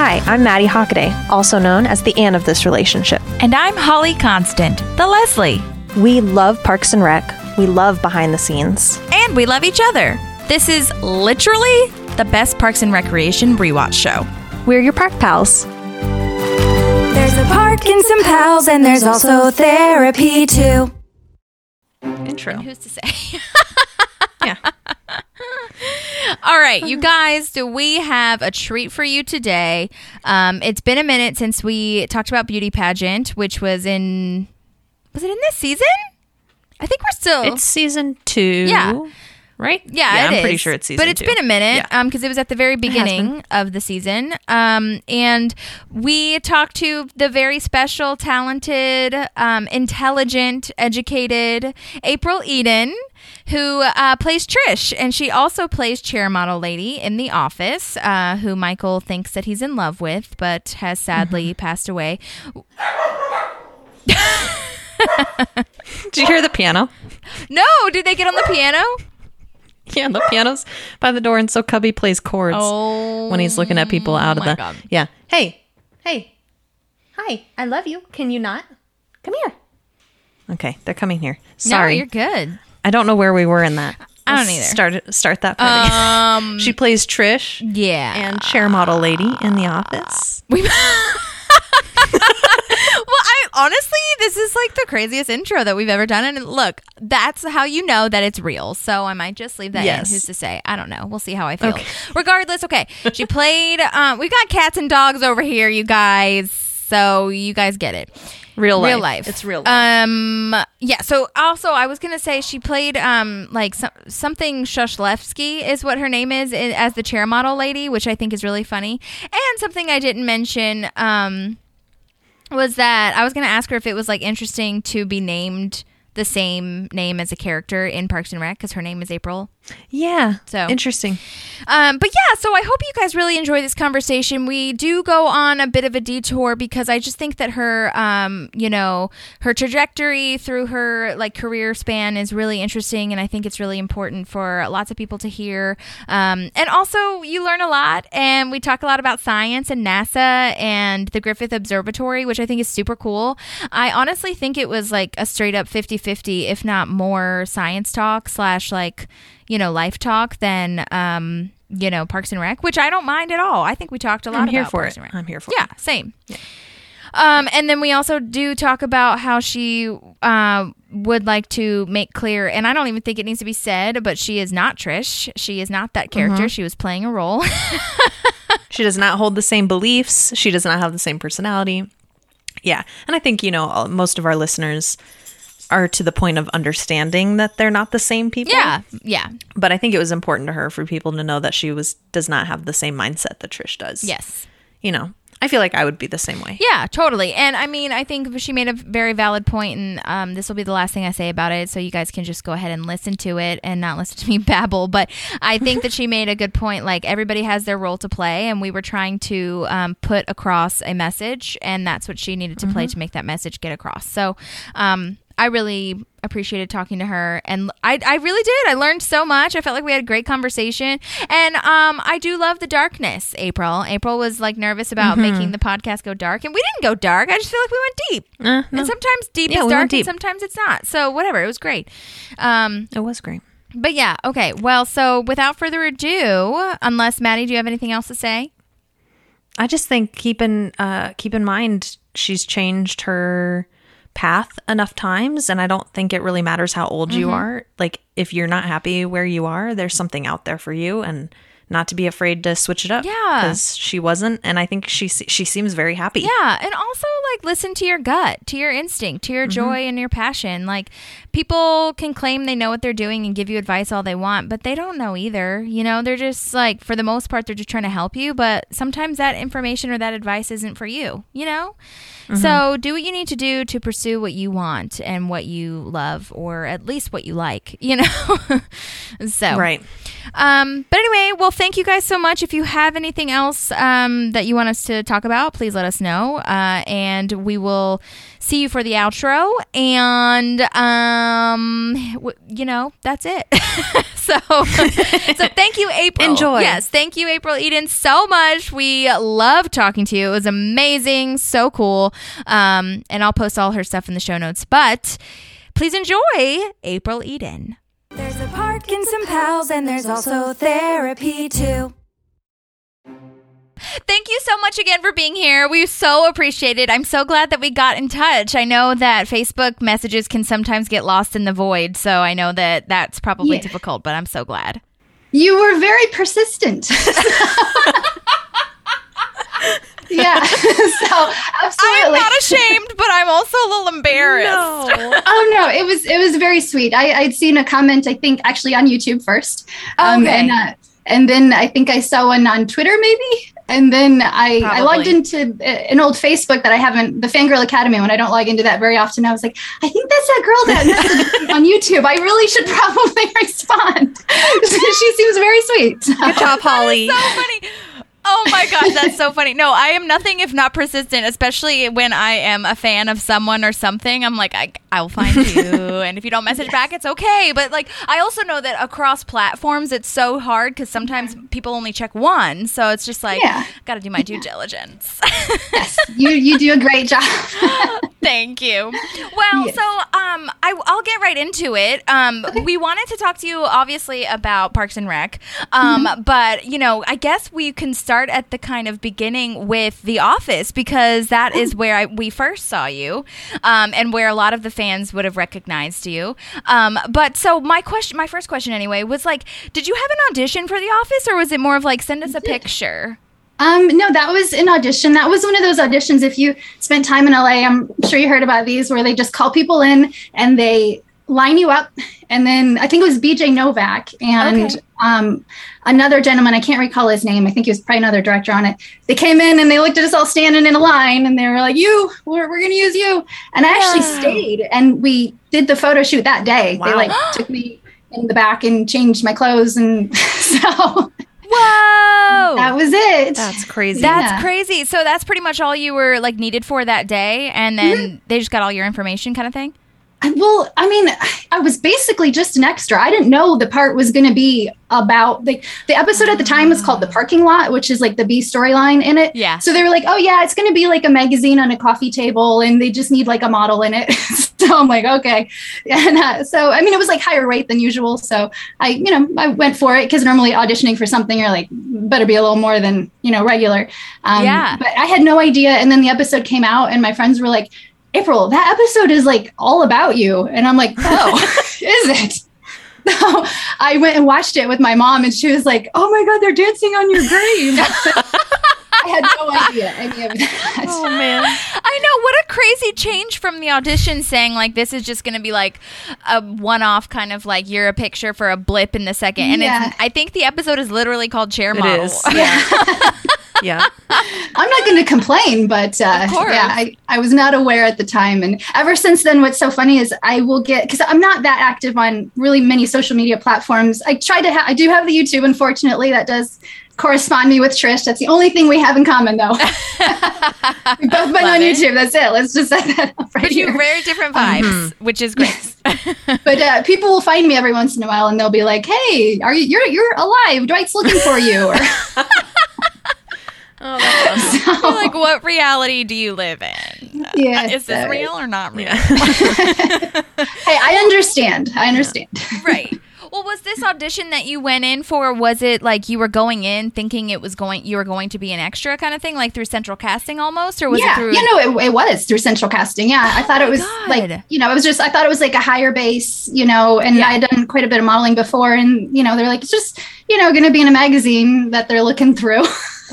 Hi, I'm Maddie Hockaday, also known as the Anne of this relationship. And I'm Holly Constant, the Leslie. We love Parks and Rec. We love behind the scenes. And we love each other. This is literally the best Parks and Recreation rewatch show. We're your park pals. There's a park and some pals, and there's also therapy too. Intro. Who's to say? Yeah. All right, you guys, do we have a treat for you today? Um, it's been a minute since we talked about beauty pageant, which was in was it in this season? I think we're still It's season two. Yeah. Right? Yeah, yeah I'm it pretty sure it's season But it's two. been a minute Yeah. because it was at the very beginning of the season. Um, and we talked to the very special, talented, um, intelligent, educated April Eden, who uh, plays Trish. And she also plays chair model lady in The Office, uh, who Michael thinks that he's in love with, but has sadly Mm-hmm. passed away. Did you hear the piano? No, did they get on the piano? Yeah, the piano's by the door, and so Cubby plays chords Oh, when he's looking at people out of the. God. Yeah. Hey, hey, hi, I love you. Can you not? Come here. Okay, they're coming here. No, Sorry, you're good. I don't know where we were in that. I don't either. Start start that part. again. Um, she plays Trish yeah. and chair model lady in the office. We. well, I honestly, this is like the craziest intro that we've ever done. And look, that's how you know that it's real. So I might just leave that Yes. in. Who's to say? I don't know. We'll see how I feel. Okay. Regardless, okay. She played. Um, we got cats and dogs over here, you guys. So you guys get it. Real life. Real life. It's real life. Um. Yeah. So also, I was gonna say she played um like some, something Shushlevsky is what her name is i- as the chair model lady, which I think is really funny. And something I didn't mention um was that I was gonna ask her if it was like interesting to be named the same name as a character in Parks and Rec because her name is April. Yeah. So- interesting. Um, but yeah, so I hope you guys really enjoy this conversation. We do go on a bit of a detour because I just think that her, um, you know, her trajectory through her like career span is really interesting, and I think it's really important for lots of people to hear. Um, and also, you learn a lot, and we talk a lot about science and NASA and the Griffith Observatory, which I think is super cool. I honestly think it was like a straight up 50-50, if not more, science talk slash like you know, life talk than um, you know, Parks and Rec, which I don't mind at all. I think we talked a lot I'm here about for Parks it. and Rec. I'm here for yeah, same. Um, and then we also do talk about how she uh, would like to make clear, and I don't even think it needs to be said, but she is not Trish. She is not that character. Mm-hmm. She was playing a role. She does not hold the same beliefs. She does not have the same personality. Yeah. And I think, you know, most of our listeners are to the point of understanding that they're not the same people. yeah, yeah, But I think it was important to her for people to know that she was does not have the same mindset that Trish does. yes. You know, I feel like I would be the same way. Yeah, totally. And I mean, I think she made a very valid point, and um, this will be the last thing I say about it, so you guys can just go ahead and listen to it and not listen to me babble. But I think that she made a good point. Like everybody has their role to play, and we were trying to um, put across a message, and that's what she needed to play to make that message get across. So. Um, I really appreciated talking to her and I, I really did. I learned so much. I felt like we had a great conversation. And um, I do love the darkness, April. April was like nervous about making the podcast go dark and we didn't go dark. I just feel like we went deep. Uh, no, And sometimes deep Yeah, is dark went and sometimes it's not. So whatever, it was great. Um, it was great. but yeah, okay. Well, so without further ado, unless Maddie, do you have anything else to say? I just think keep in uh, keep in mind she's changed her path enough times, and I don't think it really matters how old Mm-hmm. you are. Like if you're not happy where you are, there's something out there for you, and not to be afraid to switch it up. Yeah. because she wasn't, and I think she she seems very happy. Yeah, and also like listen to your gut, to your instinct, to your joy and your passion. Like people can claim they know what they're doing and give you advice all they want, but they don't know either. You know, they're just like for the most part they're just trying to help you, but sometimes that information or that advice isn't for you, you know? So do what you need to do to pursue what you want and what you love or at least what you like, you know? so Right. um, but anyway, well, thank you guys so much. If you have anything else um, that you want us to talk about, please let us know. Uh, and we will see you for the outro. And, um, w- you know, that's it. so, so thank you, April. Enjoy. Yes. Thank you, April Eden, so much. We love talking to you. It was amazing. So cool. Um, and I'll post all her stuff in the show notes. But please enjoy April Eden. There's a park and some pals, and there's also therapy too. Thank you so much again for being here. We so appreciate it. I'm so glad that we got in touch. I know that Facebook messages can sometimes get lost in the void, so I know that that's probably Yeah. difficult, but I'm so glad. You were very persistent. yeah. so absolutely. I'm not ashamed, but I'm also a little embarrassed. oh no, it was it was very sweet. I, I'd seen a comment, I think actually on YouTube first. Um, Okay. and, uh, and then I think I saw one on Twitter maybe. And then I, I logged into uh, an old Facebook that I haven't, the Fangirl Academy, when I don't log into that very often. I was like, I think that's that girl that on YouTube. I really should probably respond. she seems very sweet. Good job, Holly. so funny. Oh my gosh, that's so funny. No, I am nothing if not persistent, especially when I am a fan of someone or something. I'm like, I, I will find you. and if you don't message back, it's okay. But like, I also know that across platforms, it's so hard because sometimes people only check one. So it's just like, Yeah. got to do my due diligence. Yes, you you do a great job. Thank you. Well, Yes. so um, I, I'll get right into it. Um, we wanted to talk to you, obviously, about Parks and Rec, um, Mm-hmm. but you know, I guess we can start at the kind of beginning with The Office because that is where I, we first saw you, um, and where a lot of the fans would have recognized you. Um, but so my question, my first question, anyway, was like, did you have an audition for The Office, or was it more of like send us a picture? Um, no, that was an audition. That was one of those auditions. If you spent time in LA, I'm sure you heard about these where they just call people in and they line you up. And then I think it was BJ Novak and Okay. um, another gentleman. I can't recall his name. I think he was probably another director on it. They came in and they looked at us all standing in a line and they were like, "You, we're, we're going to use you." And I actually stayed and we did the photo shoot that day. They like took me in the back and changed my clothes and so Whoa! that was it. That's crazy. That's Yeah. crazy. So that's pretty much all you were like needed for that day, and then Mm-hmm. they just got all your information, kind of thing. Well, I mean, I was basically just an extra. I didn't know the part was going to be about the the episode at the time was called the parking lot, which is like the B storyline in it. Yeah. So they were like, "Oh yeah, it's going to be like a magazine on a coffee table, and they just need like a model in it." so I'm like, "Okay," and uh, so I mean, it was like higher rate than usual. So I, you know, I went for it because normally auditioning for something, you're like, better be a little more than you know regular. Um, Yeah. But I had no idea, and then the episode came out, and my friends were like. April, that episode is like all about you. And I'm like, oh, is it? So I went and watched it with my mom, and she was like, oh my God, they're dancing on your grave. I had no idea any of that. oh man. I know what a crazy change from the audition saying like this is just going to be like a one-off kind of like you're a picture for a blip in the second, and Yeah. it's I think the episode is literally called Chair It Model. is. Yeah. yeah. I'm not going to complain, but uh, yeah, I, I was not aware at the time. And ever since then, what's so funny is I will get, because I'm not that active on really many social media platforms. I try to, ha- I do have the YouTube, unfortunately, that does correspond me with Trish. That's the only thing we have in common, though. We've both been Love on it. YouTube. That's it. Let's just set that up right But you here. very different vibes, which is great. but uh, people will find me every once in a while, and they'll be like, "Hey, are you? You're you're alive? Dwight's looking for you." Or, Oh, that's awesome. so, like, what reality do you live in? yeah, Is this so- real or not real? Yeah. Hey, I understand. I understand. right. Well, was this audition that you went in for? Was it like you were going in thinking it was going, you were going to be an extra kind of thing, like through central casting almost, or was yeah, it through? Yeah, you know, it, it was through central casting. Yeah, I oh thought it was God. like, you know, it was just, I thought it was like a higher base, you know, and Yeah. I had done quite a bit of modeling before, and you know, they're like, it's just, you know, going to be in a magazine that they're looking through.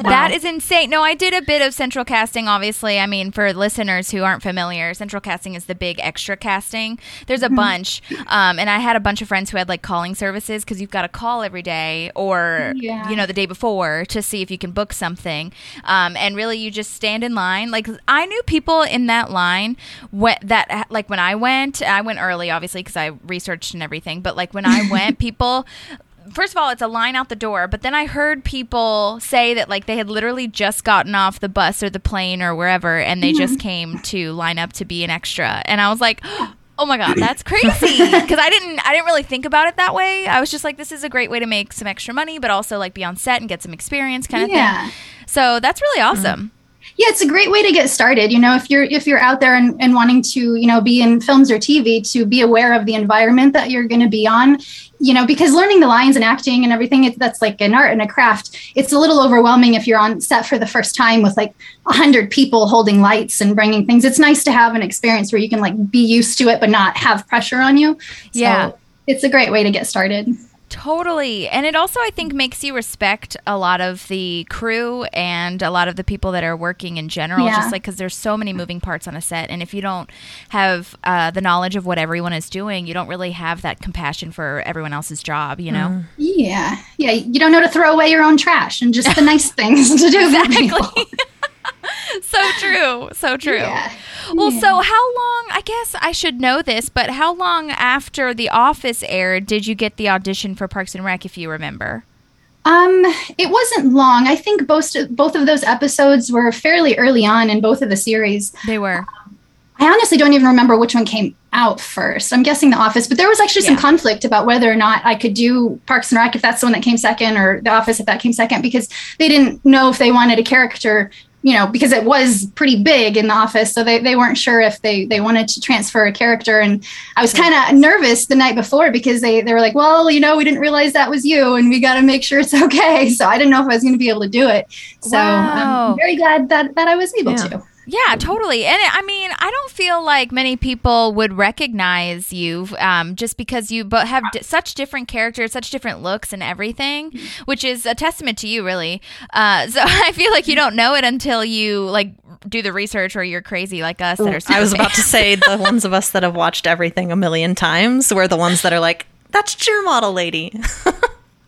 That is insane. No, I did a bit of central casting, obviously. I mean, for listeners who aren't familiar, central casting is the big extra casting. There's Mm-hmm. a bunch. Um, and I had a bunch of friends who had like calling services because you've got to call every day or, Yeah. you know, the day before to see if you can book something. Um, and really, you just stand in line. Like, I knew people in that line wh- that, like, when I went, I went early, obviously, because I researched and everything. But like, when I went, people first of all, it's a line out the door. But then I heard people say that like they had literally just gotten off the bus or the plane or wherever, and they just came to line up to be an extra. And I was like. Oh my god, that's crazy! Because I didn't, I didn't really think about it that way. I was just like, this is a great way to make some extra money, but also like be on set and get some experience, kind of Yeah. thing. So that's really mm-hmm. awesome. Yeah it's a great way to get started you know if you're if you're out there and, and wanting to you know be in films or tv to be aware of the environment that you're going to be on you know because learning the lines and acting and everything it, that's like an art and a craft. It's a little overwhelming if you're on set for the first time with like a hundred people holding lights and bringing things. It's nice to have an experience where you can like be used to it but not have pressure on you. Yeah. so it's a great way to get started Totally. And it also, I think, makes you respect a lot of the crew and a lot of the people that are working in general, Yeah. just like because there's so many moving parts on a set. And if you don't have uh, the knowledge of what everyone is doing, you don't really have that compassion for everyone else's job, you know? yeah yeah you don't know to throw away your own trash and just the nice things to do people. so true. So true. Yeah. Well, so how long, I guess I should know this, but how long after The Office aired did you get the audition for Parks and Rec, if you remember? Um, it wasn't long. I think both both of those episodes were fairly early on in both of the series. They were. I honestly don't even remember which one came out first. I'm guessing The Office, but there was actually some Yeah. conflict about whether or not I could do Parks and Rec if that's the one that came second, or The Office if that came second, because they didn't know if they wanted a character. You know, because it was pretty big in the office, so they, they weren't sure if they, they wanted to transfer a character. And I was kind of nervous the night before because they, they were like, well, you know, we didn't realize that was you and we got to make sure it's okay. So I didn't know if I was going to be able to do it. So um, Wow. I'm very glad that, that I was able Yeah. to. Yeah, totally. And I mean, I don't feel like many people would recognize you um, just because you but have d- such different characters, such different looks and everything, which is a testament to you, really. Uh, so I feel like you don't know it until you like do the research or you're crazy like us that are. I was about to say the ones of us that have watched everything a million times were the ones that are like, that's chair model lady.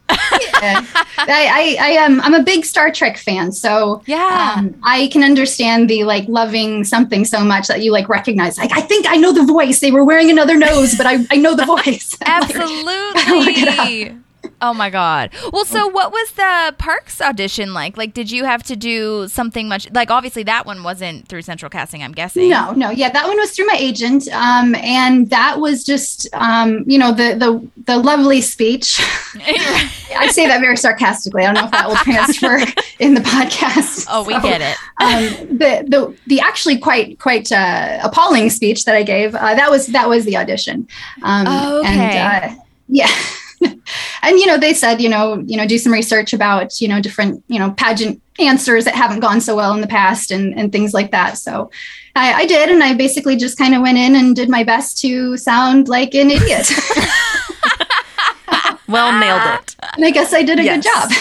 Yeah. I, I, I am I'm a big Star Trek fan, so Yeah. um, I can understand the like loving something so much that you like recognize. Like I think I know the voice. They were wearing another nose, but I, I know the voice. Like, Absolutely. Oh my god. Well, so what was the Parks audition like? Like, did you have to do something much? Like, obviously that one wasn't through Central Casting. I'm guessing. No, no, yeah, that one was through my agent, um, and that was just, um, you know, the the the lovely speech. I say that very sarcastically. I don't know if that will transfer in the podcast. oh, we So, get it. um, the the the actually quite quite uh, appalling speech that I gave uh, that was that was the audition. Um, Oh, okay. And uh, yeah. and you know they said you know you know do some research about you know different you know pageant answers that haven't gone so well in the past and and things like that so I, I did and I basically just kind of went in and did my best to sound like an idiot well, nailed it. and I guess I did a Yes. good job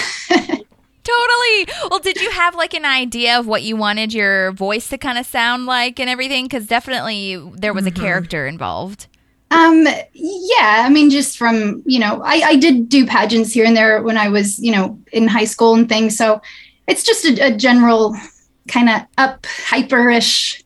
Totally. Well, did you have like an idea of what you wanted your voice to kind of sound like and everything? Because definitely there was a mm-hmm. character involved. Um, yeah, I mean, just from, you know, I, I did do pageants here and there when I was, you know, in high school and things. So it's just a, a general kind of up hyperish.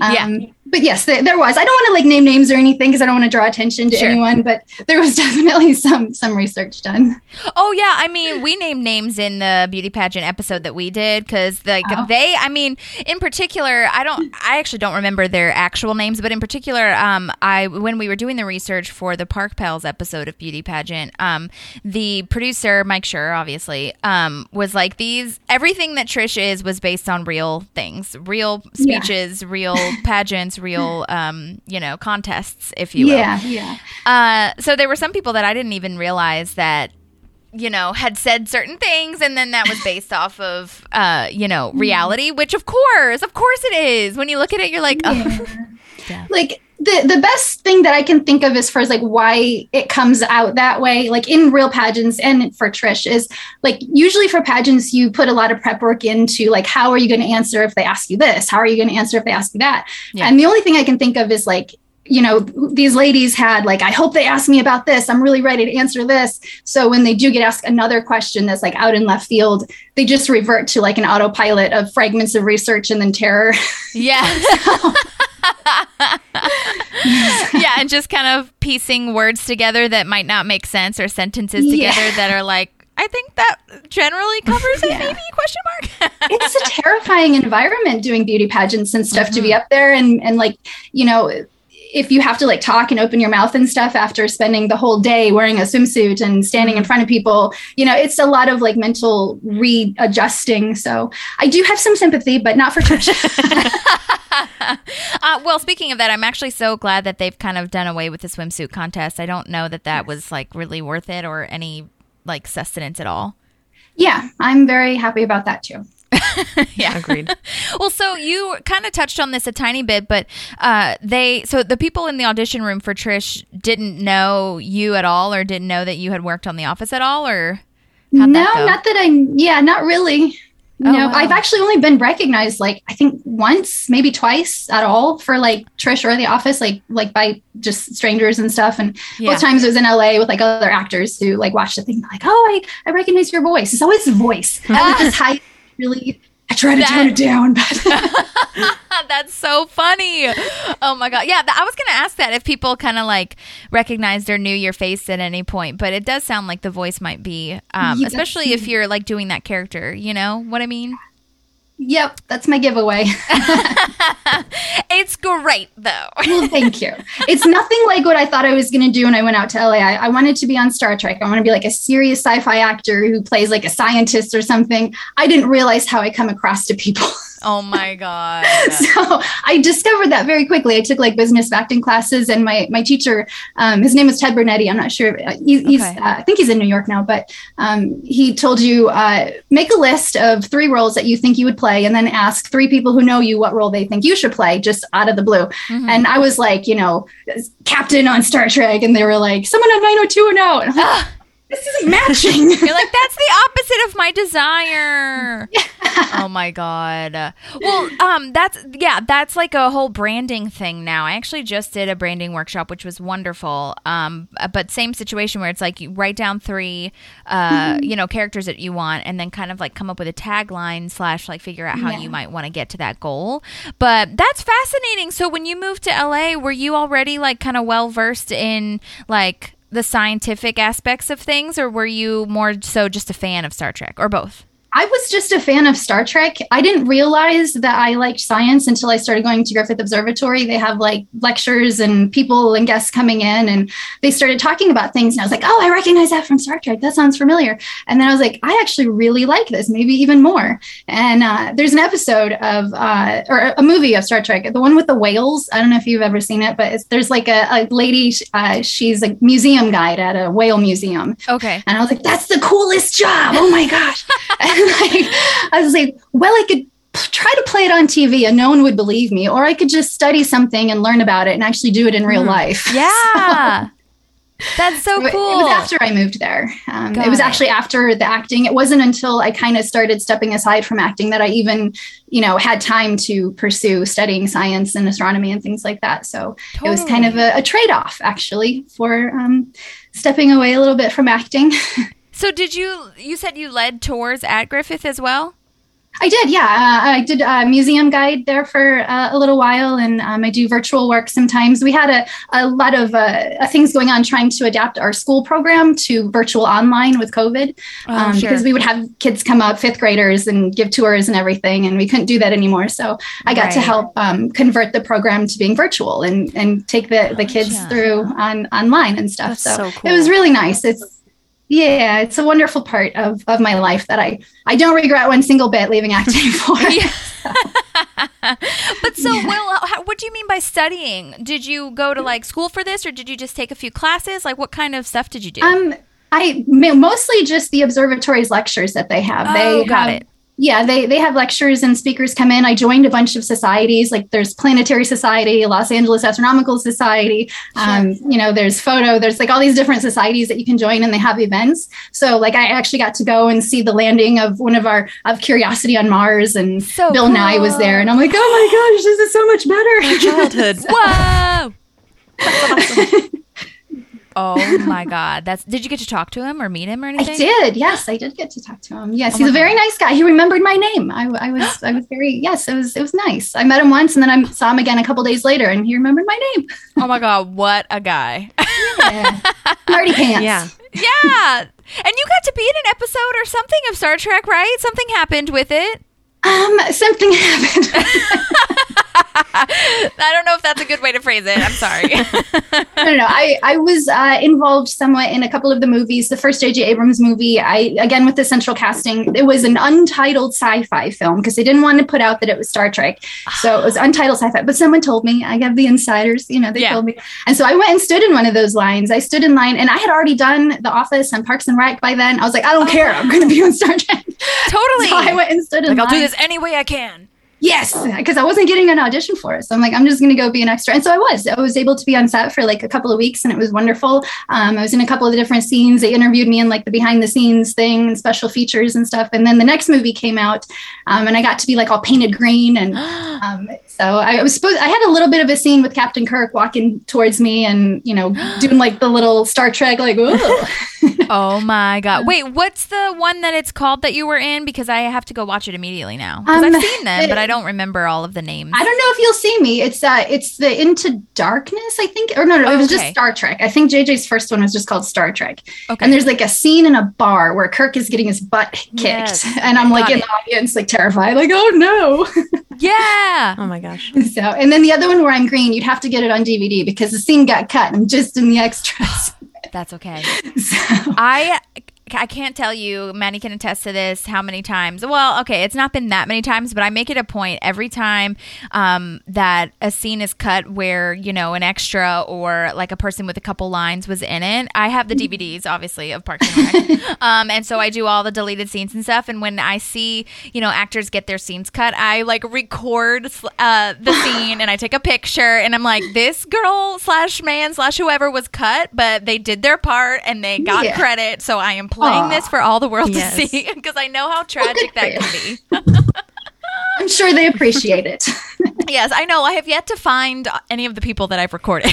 Um, Yeah. But yes, there, there was. I don't want to like name names or anything because I don't want to draw attention to Sure. anyone, but there was definitely some some research done. Oh yeah, I mean, we named names in the beauty pageant episode that we did because like Oh. they, I mean, in particular, I don't, I actually don't remember their actual names, but in particular, um, I when we were doing the research for the Park Pals episode of beauty pageant, um, the producer Mike Schur, obviously, um, was like these everything that Trish is was based on real things, real Yeah. speeches, real pageants, real, um, you know, contests, if you will. Yeah, yeah. Uh, so there were some people that I didn't even realize that you know had said certain things and then that was based off of uh you know reality which of course of course it is. When you look at it you're like oh, like the the best thing that I can think of as far as like why it comes out that way, like in real pageants and for Trish, is like usually for pageants you put a lot of prep work into like how are you going to answer if they ask you this? How are you going to answer if they ask you that? Yeah. And the only thing I can think of is like you know these ladies had like i hope they ask me about this i'm really ready to answer this so when they do get asked another question that's like out in left field they just revert to like an autopilot of fragments of research and then terror yeah yeah, and just kind of piecing words together that might not make sense or sentences Yeah. together that are like, I think that generally covers it, Yeah. maybe? Question mark. it's a terrifying environment doing beauty pageants and stuff to be mm-hmm. up there and and like you know if you have to like talk and open your mouth and stuff after spending the whole day wearing a swimsuit and standing in front of people you know it's a lot of like mental readjusting so i do have some sympathy but not for Trish. Uh, well, speaking of that, I'm actually so glad that they've kind of done away with the swimsuit contest. I don't know that that was like really worth it or any like sustenance at all. yeah i'm very happy about that too yeah. Agreed. Well, so you kind of touched on this a tiny bit, but uh, they so the people in the audition room for Trish didn't know you at all, or didn't know that you had worked on The Office at all, or no that not that i yeah not really Oh, no wow. i've actually only been recognized like i think once maybe twice at all for like trish or the office like like by just strangers and stuff and Yeah. both times it was in la with like other actors who like watched the thing like oh i i recognize your voice it's always the voice I like this high really i try to tone it down but That's so funny. Oh my god. Yeah, I was going to ask that if people kind of like recognized or knew your face at any point, but it does sound like the voice might be um Yeah, especially if you're like doing that character, you know what I mean? Yep that's my giveaway. It's great though. well thank you. It's nothing like what i thought i was going to do when i went out to la I, I wanted to be on star trek. I want to be like a serious sci-fi actor who plays like a scientist or something. I didn't realize how i come across to people oh my god. so I discovered that very quickly. I took like business acting classes, and my my teacher, um, his name is Ted Bernetti. I'm not sure. uh, He, he's Okay. uh, I think he's in New York now, but um, he told you uh, make a list of three roles that you think you would play, and then ask three people who know you what role they think you should play, just out of the blue. Mhm. And I was like, you know, captain on Star Trek, and they were like, someone at 90210. And I'm like, this isn't matching. You're like, that's the opposite of my desire. oh my god. Well, um, that's yeah, that's like a whole branding thing now. I actually just did a branding workshop, which was wonderful. Um, but same situation where it's like you write down three, uh, you know, characters that you want, and then kind of like come up with a tagline slash like figure out how Yeah. you might want to get to that goal. But that's fascinating. So when you moved to LA, were you already like kind of well versed in like the scientific aspects of things, or were you more so just a fan of Star Trek, or both? I was just a fan of Star Trek. I didn't realize that I liked science until I started going to Griffith Observatory. They have like lectures and people and guests coming in, and they started talking about things. And I was like, oh, I recognize that from Star Trek. That sounds familiar. And then I was like, I actually really like this, maybe even more. And uh, there's an episode of, uh, or a movie of Star Trek, the one with the whales. I don't know if you've ever seen it, but it's, there's like a, a lady, uh, she's a museum guide at a whale museum. Okay. And I was like, that's the coolest job. Oh my gosh. like, I was like, well, I could try to play it on TV and no one would believe me, or I could just study something and learn about it and actually do it in real life. Yeah. That's so cool. It was after I moved there. Um, it was actually after the acting. It wasn't until I kind of started stepping aside from acting that I even, you know, had time to pursue studying science and astronomy and things like that. So it was kind of a, a trade off, actually, for um, stepping away a little bit from acting. So did you? You said you led tours at Griffith as well. I did, yeah. Uh, I did a museum guide there for uh, a little while, and um, I do virtual work sometimes. We had a, a lot of uh, things going on trying to adapt our school program to virtual online with COVID um, Oh, sure. because we would have kids come up, fifth graders, and give tours and everything, and we couldn't do that anymore. So I got to help um, convert the program to being virtual and, and take the, the kids Gotcha. through on online and stuff. That's so so it was really nice. It's yeah, it's a wonderful part of, of my life that I, I don't regret one single bit leaving acting for. Yeah. But so, Will, how, what do you mean by studying? Did you go to like school for this, or did you just take a few classes? Like, what kind of stuff did you do? Um, I mostly just the observatory's lectures that they have. Oh, they got have, it. Yeah, they they have lectures and speakers come in. I joined a bunch of societies, like there's Planetary Society, Los Angeles Astronomical Society. Um, you know, there's photo. There's like all these different societies that you can join, and they have events. So, like, I actually got to go and see the landing of one of our of Curiosity on Mars, and So Bill Nye was there, and I'm like, oh my gosh, this is so much better. Childhood. Whoa! Oh my god, that's. Did you get to talk to him or meet him or anything? I did. Yes, I did get to talk to him. Yes, Oh he's a very nice guy. He remembered my name. I, I was I was very yes. It was it was nice. I met him once, and then I saw him again a couple days later, and he remembered my name. Oh my god, what a guy! Yeah. Marty pants. Yeah. yeah, and you got to be in an episode or something of Star Trek, right? Something happened with it. Um, something happened. I don't know if that's a good way to phrase it. I'm sorry. I don't know. I, I was uh, involved somewhat in a couple of the movies. The first J.J. Abrams movie, I again with the central casting, it was an untitled sci-fi film because they didn't want to put out that it was Star Trek, so it was untitled sci-fi. But someone told me, I have the insiders, you know, they Yeah. told me, and so I went and stood in one of those lines. I stood in line, and I had already done The Office and Parks and Rec by then. I was like, I don't care, I'm going to be on Star Trek. totally. So I went and stood in like I'll do this any way I can. Yes, because I wasn't getting an audition for it. So I'm like, I'm just going to go be an extra. And so I was. I was able to be on set for like a couple of weeks and it was wonderful. Um, I was in a couple of the different scenes. They interviewed me in like the behind the scenes thing and special features and stuff. And then the next movie came out um, and I got to be like all painted green. And um, so I was supposed, I had a little bit of a scene with Captain Kirk walking towards me and, you know, doing like the little Star Trek, like, ooh. Oh my god! Wait, what's the one that it's called that you were in? Because I have to go watch it immediately now. Because Um, I've seen them, but I don't remember all of the names. I don't know if you'll see me. It's uh it's the Into Darkness, I think. Or no, no, it was just Star Trek. I think JJ's first one was just called Star Trek. Okay. And there's like a scene in a bar where Kirk is getting his butt kicked. Yes. And I'm like Got in it. the audience, like terrified, like, oh no. yeah. Oh my gosh. so and then the other one where I'm green, you'd have to get it on DVD because the scene got cut. I'm just in the extras. That's okay. so I I can't tell you, Maddie can attest to this, how many times. Well, okay, it's not been that many times, but I make it a point every time um, that a scene is cut where, you know, an extra or like a person with a couple lines was in it. I have the DVDs, obviously, of Parks and Rec. um, and so I do all the deleted scenes and stuff. And when I see, you know, actors get their scenes cut, I like record uh, the scene and I take a picture and I'm like, this girl slash man slash whoever was cut, but they did their part and they got Yeah. credit. So I am playing Aw. this for all the world Yes. to see because I know how tragic that can be. I'm sure they appreciate it. yes, I know. I have yet to find any of the people that I've recorded.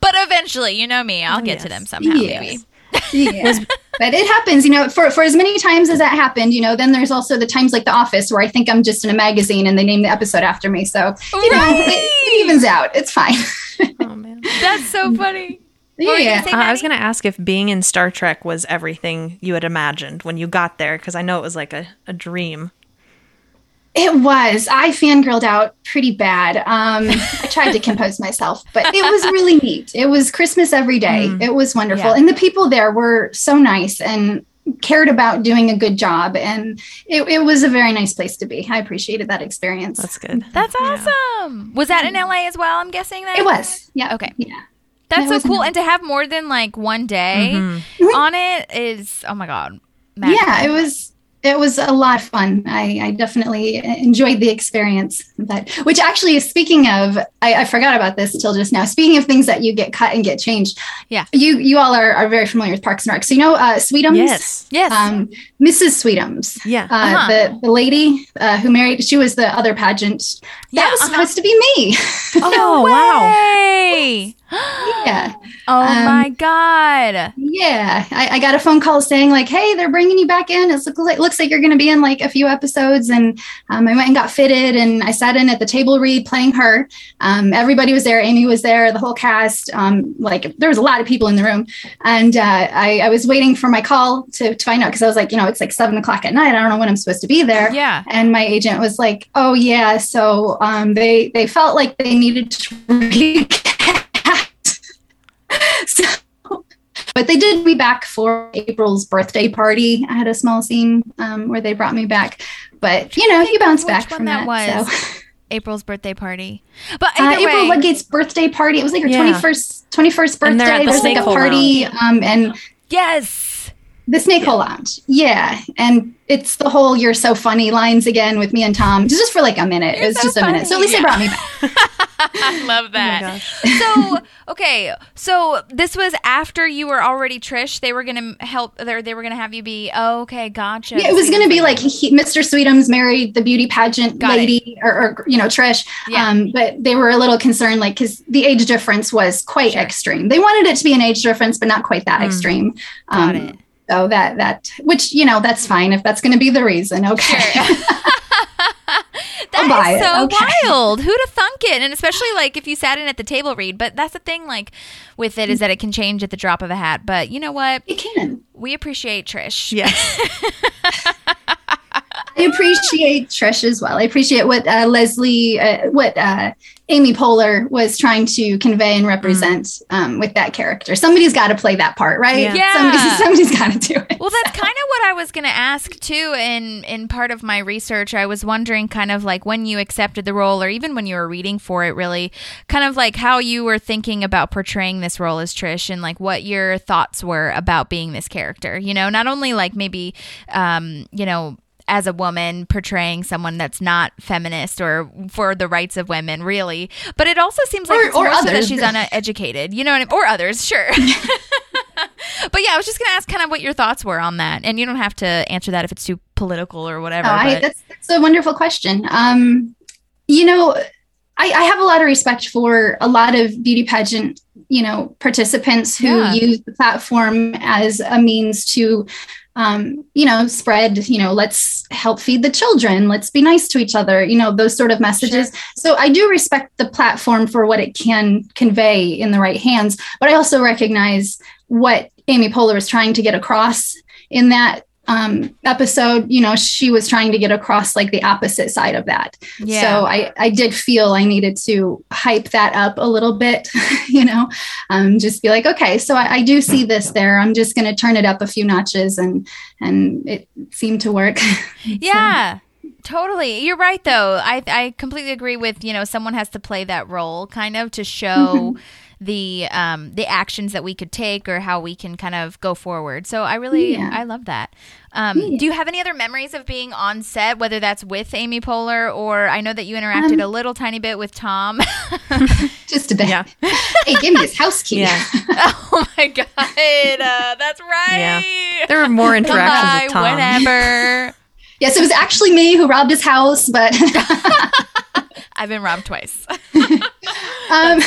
but eventually, you know me, I'll get to them somehow, Yes. maybe. yeah. but it happens, you know, for, for as many times as that happened, you know, then there's also the times like The Office where I think I'm just in a magazine and they name the episode after me. So, you know, it, it evens out. It's fine. Oh man. That's so mm. funny. What yeah. say, Uh, I was going to ask if being in Star Trek was everything you had imagined when you got there, because I know it was like a, a dream. It was. I fangirled out pretty bad. Um, I tried to compose myself, but it was really neat. It was Christmas every day. It was wonderful. Yeah. And the people there were so nice and cared about doing a good job. And it, it was a very nice place to be. I appreciated that experience. That's good. That's Yeah. awesome. Was that in LA as well? I'm guessing that it was. Yeah. Okay. Yeah. That's That so cool, and to have more than like one day Mhm. on it is oh my god. Yeah. It was. It was a lot of fun. I, I definitely enjoyed the experience. But which actually, speaking of, I, I forgot about this till just now. Speaking of things that you get cut and get changed, Yeah. you you all are, are very familiar with Parks and Rec. So you know, uh, Sweetums, Yes. Yes. um, Mrs. Sweetums, Yeah. uh, Uh-huh. the the lady uh, who married. She was the other pageant. Yeah, that was uh-huh. supposed to be me. Oh, wow. Yeah, Oh Um, my god. yeah. I, I got a phone call saying like, "Hey, they're bringing you back in. It looks like looks like you're going to be in like a few episodes." And um, I went and got fitted, and I sat in at the table read playing her. Um, everybody was there. Amy was there. The whole cast. Um, like there was a lot of people in the room, and uh, I, I was waiting for my call to, to find out because I was like, you know, it's like seven o'clock at night. I don't know when I'm supposed to be there. Yeah. and my agent was like oh yeah so um, they they felt like they needed to so but they did me back for april's birthday party i had a small scene um, where they brought me back but you know you bounce back from that that, was. so April's birthday party. But uh, april way, Ludgate's birthday party it was like her Yeah. 21st 21st And at birthday the there's like a party um, and yes. The Snake Hole Lounge. Yeah. And it's the whole you're so funny lines again with me and Tom. Just for like a minute. You're it was so just a minute. So at least Yeah. they brought me back. I love that. gosh. so okay, so this was after you were already Trish. They were gonna help. They they were gonna have you be. Oh, okay, gotcha. Yeah, it was going to be like he, Mr. Sweetums married the beauty pageant Got lady or, or, you know, Trish. Yeah. Um, but they were a little concerned, like, because the age difference was quite Sure. extreme. They wanted it to be an age difference, but not quite that Mm. extreme. Got Um, it. So that, that, which, you know, that's fine if that's going to be the reason. Okay. Sure. That is so Okay. wild. Who'd have thunk it? And especially like if you sat in at the table read. But that's the thing, like with it, is mm-hmm. that it can change at the drop of a hat. But you know what? it can. We appreciate Trish. Yes. I appreciate Trish as well. I appreciate what uh, Leslie, uh, what uh, Amy Poehler was trying to convey and represent um, with that character. Somebody's got to play that part, right? Yeah. Yeah. Somebody's, somebody's got to do it. Well, that's kind of what I was going to ask too. In in part of my research, I was wondering, kind of like when you accepted the role, or even when you were reading for it, really, kind of like how you were thinking about portraying this role as Trish, and like what your thoughts were about being this character. You know, not only like maybe, um, you know. As a woman portraying someone that's not feminist or for the rights of women, really, but it also seems like Or- it's or more so that she's uneducated, you know, what I mean? or others, sure. But yeah, I was just gonna ask kind of what your thoughts were on that, and you don't have to answer that if it's too political or whatever. I, but- that's, that's a wonderful question. Um, you know, I, I have a lot of respect for a lot of beauty pageant, you know, participants who Yeah. use the platform as a means to, um, you know, spread, you know, let's help feed the children, let's be nice to each other, you know, those sort of messages. So I do respect the platform for what it can convey in the right hands, but I also recognize what Amy Poehler was trying to get across in that um, episode. You know, she was trying to get across like the opposite side of that. yeah. So I, I did feel I needed to hype that up a little bit, you know, um, just be like, okay, so I, I do see this there. I'm just going to turn it up a few notches, and and it seemed to work. yeah. Totally. You're right though. I I completely agree with, you know, someone has to play that role kind of to show the um the actions that we could take or how we can kind of go forward. So I really Yeah. I love that. Um do you have any other memories of being on set whether that's with Amy Poehler or I know that you interacted Um, a little tiny bit with Tom. just a bit. Yeah. hey, give me his house key. Yeah. oh my god. Uh, that's right. There were more interactions by with Tom. whenever. Yes, it was actually me who robbed his house, but I've been robbed twice. um,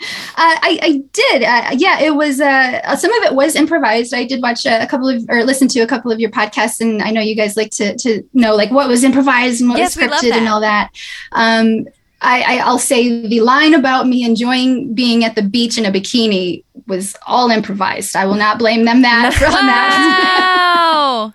I, I did. Uh, yeah, it was. Uh, some of it was improvised. I did watch a, couple of or listen to a couple of your podcasts, and I know you guys like to to know like what was improvised and what Yes, was scripted and all that. Um, I, I, I'll say the line about me enjoying being at the beach in a bikini was all improvised. I will not blame them that for that. Wow.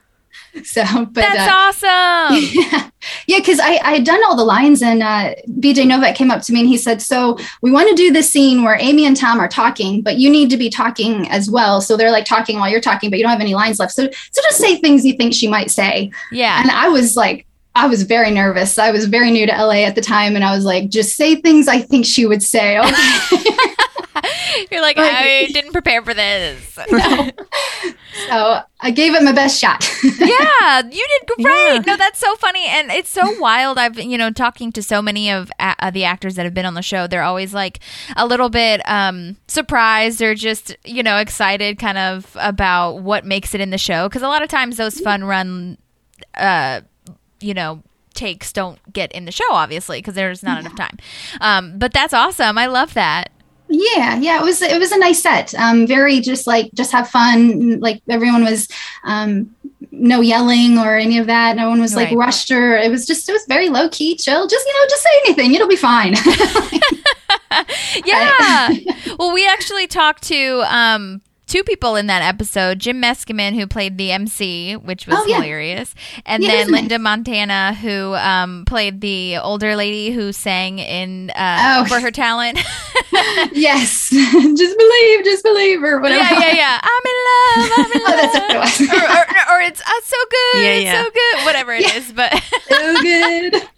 So, but That's uh, awesome. yeah, yeah, because I, I had done all the lines, and uh, BJ Novak came up to me and he said, "So we want to do this scene where Amy and Tom are talking, but you need to be talking as well. So they're like talking while you're talking, but you don't have any lines left. So, so just say things you think she might say." Yeah. And I was like, I was very nervous. I was very new to LA at the time, and I was like, "Just say things I think she would say." Okay. You're like, I didn't prepare for this. so I gave it my best shot. yeah, you did great. Yeah. No, that's so funny, and it's so wild. I've you know talking to so many of uh, the actors that have been on the show. They're always like a little bit um, surprised or just you know excited, kind of about what makes it in the show. Because a lot of times those fun run, uh, you know. Takes don't get in the show, obviously, because there's not enough time. Um, but that's awesome. I love that. Yeah, yeah, it was it was a nice set. Um, very just like just have fun. Like everyone was, um, no yelling or any of that. No one was like Right. rushed or it was just it was very low key, chill. Just you know, just say anything, it'll be fine. Yeah. well, we actually talked to um, two people in that episode Jim Meskimen, who played the MC, which was Oh, yeah. hilarious, and Yeah, then isn't it? Linda Montana, who um, played the older lady who sang in uh, Oh. for her talent. yes, just believe, just believe, or whatever. yeah, yeah, yeah. I'm in love. I'm in Oh, love. that's what it was. or, or, or it's uh, so good. Yeah, it's yeah. so good. Whatever it Yeah. is, but so good.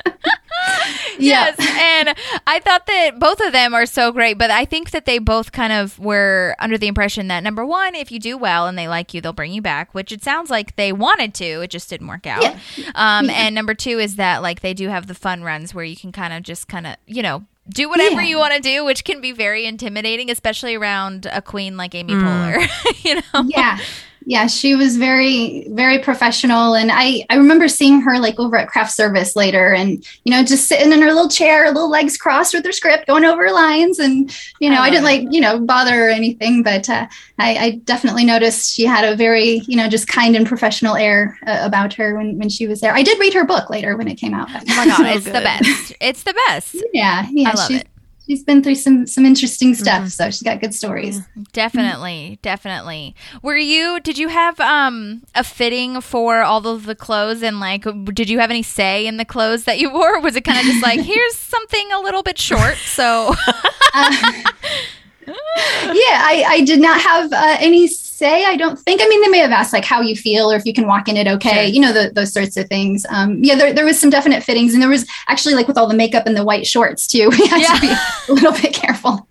yes, and I thought that both of them are so great, but I think that they both kind of were under the impression that number one, if you do well and they like you, they'll bring you back, which it sounds like they wanted to, it just didn't work out. Yeah. Um, and number two is that like they do have the fun runs where you can kind of just kind of you know do whatever Yeah. you want to do, which can be very intimidating, especially around a queen like Amy Poehler. you know, yeah yeah she was very very professional and i i remember seeing her like over at craft service later and you know just sitting in her little chair little legs crossed with her script going over lines and you know I i, didn't like you know bother her or anything but uh, I, I definitely noticed she had a very you know just kind and professional air uh, about her when when she was there i did read her book later when it came out oh my god, So it's the best. It's the best. yeah yeah I love it. She's been through some some interesting mm-hmm. stuff so she's got good stories mm-hmm. Definitely, definitely. Were you? Did you have um a fitting for all of the clothes and like did you have any say in the clothes that you wore? Was it kind of just like here's something a little bit short? So uh, yeah, I, I did not have uh, any say. I don't think. I mean, they may have asked like how you feel or if you can walk in it okay. Sure. You know, the, those sorts of things. Um, yeah, there, there was some definite fittings, and there was actually like with all the makeup and the white shorts too. We had Yeah. to be a little bit careful.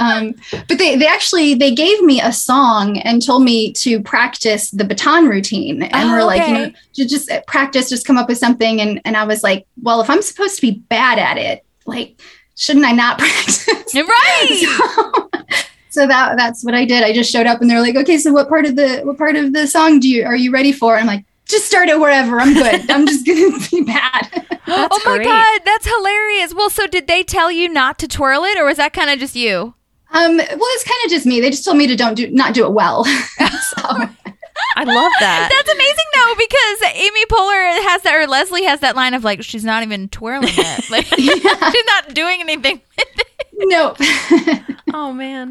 Um, but they, they actually they gave me a song and told me to practice the baton routine and Oh, we're like you know to just practice just come up with something and and I was like well if I'm supposed to be bad at it like shouldn't I not practice right. so, so that that's what I did. I just showed up and they're like, okay, so what part of the what part of the song do you are you ready for? I'm like, just start it wherever. I'm good. I'm just gonna be bad. oh my great. god, that's hilarious. Well, so did they tell you not to twirl it, or was that kind of just you? Um, well, it's kind of just me. They just told me to don't do not do it well. so I love that. That's amazing though, because Amy Poehler has that, or Leslie has that line of like, she's not even twirling it. Like, she's not doing anything with it. Nope. Oh man.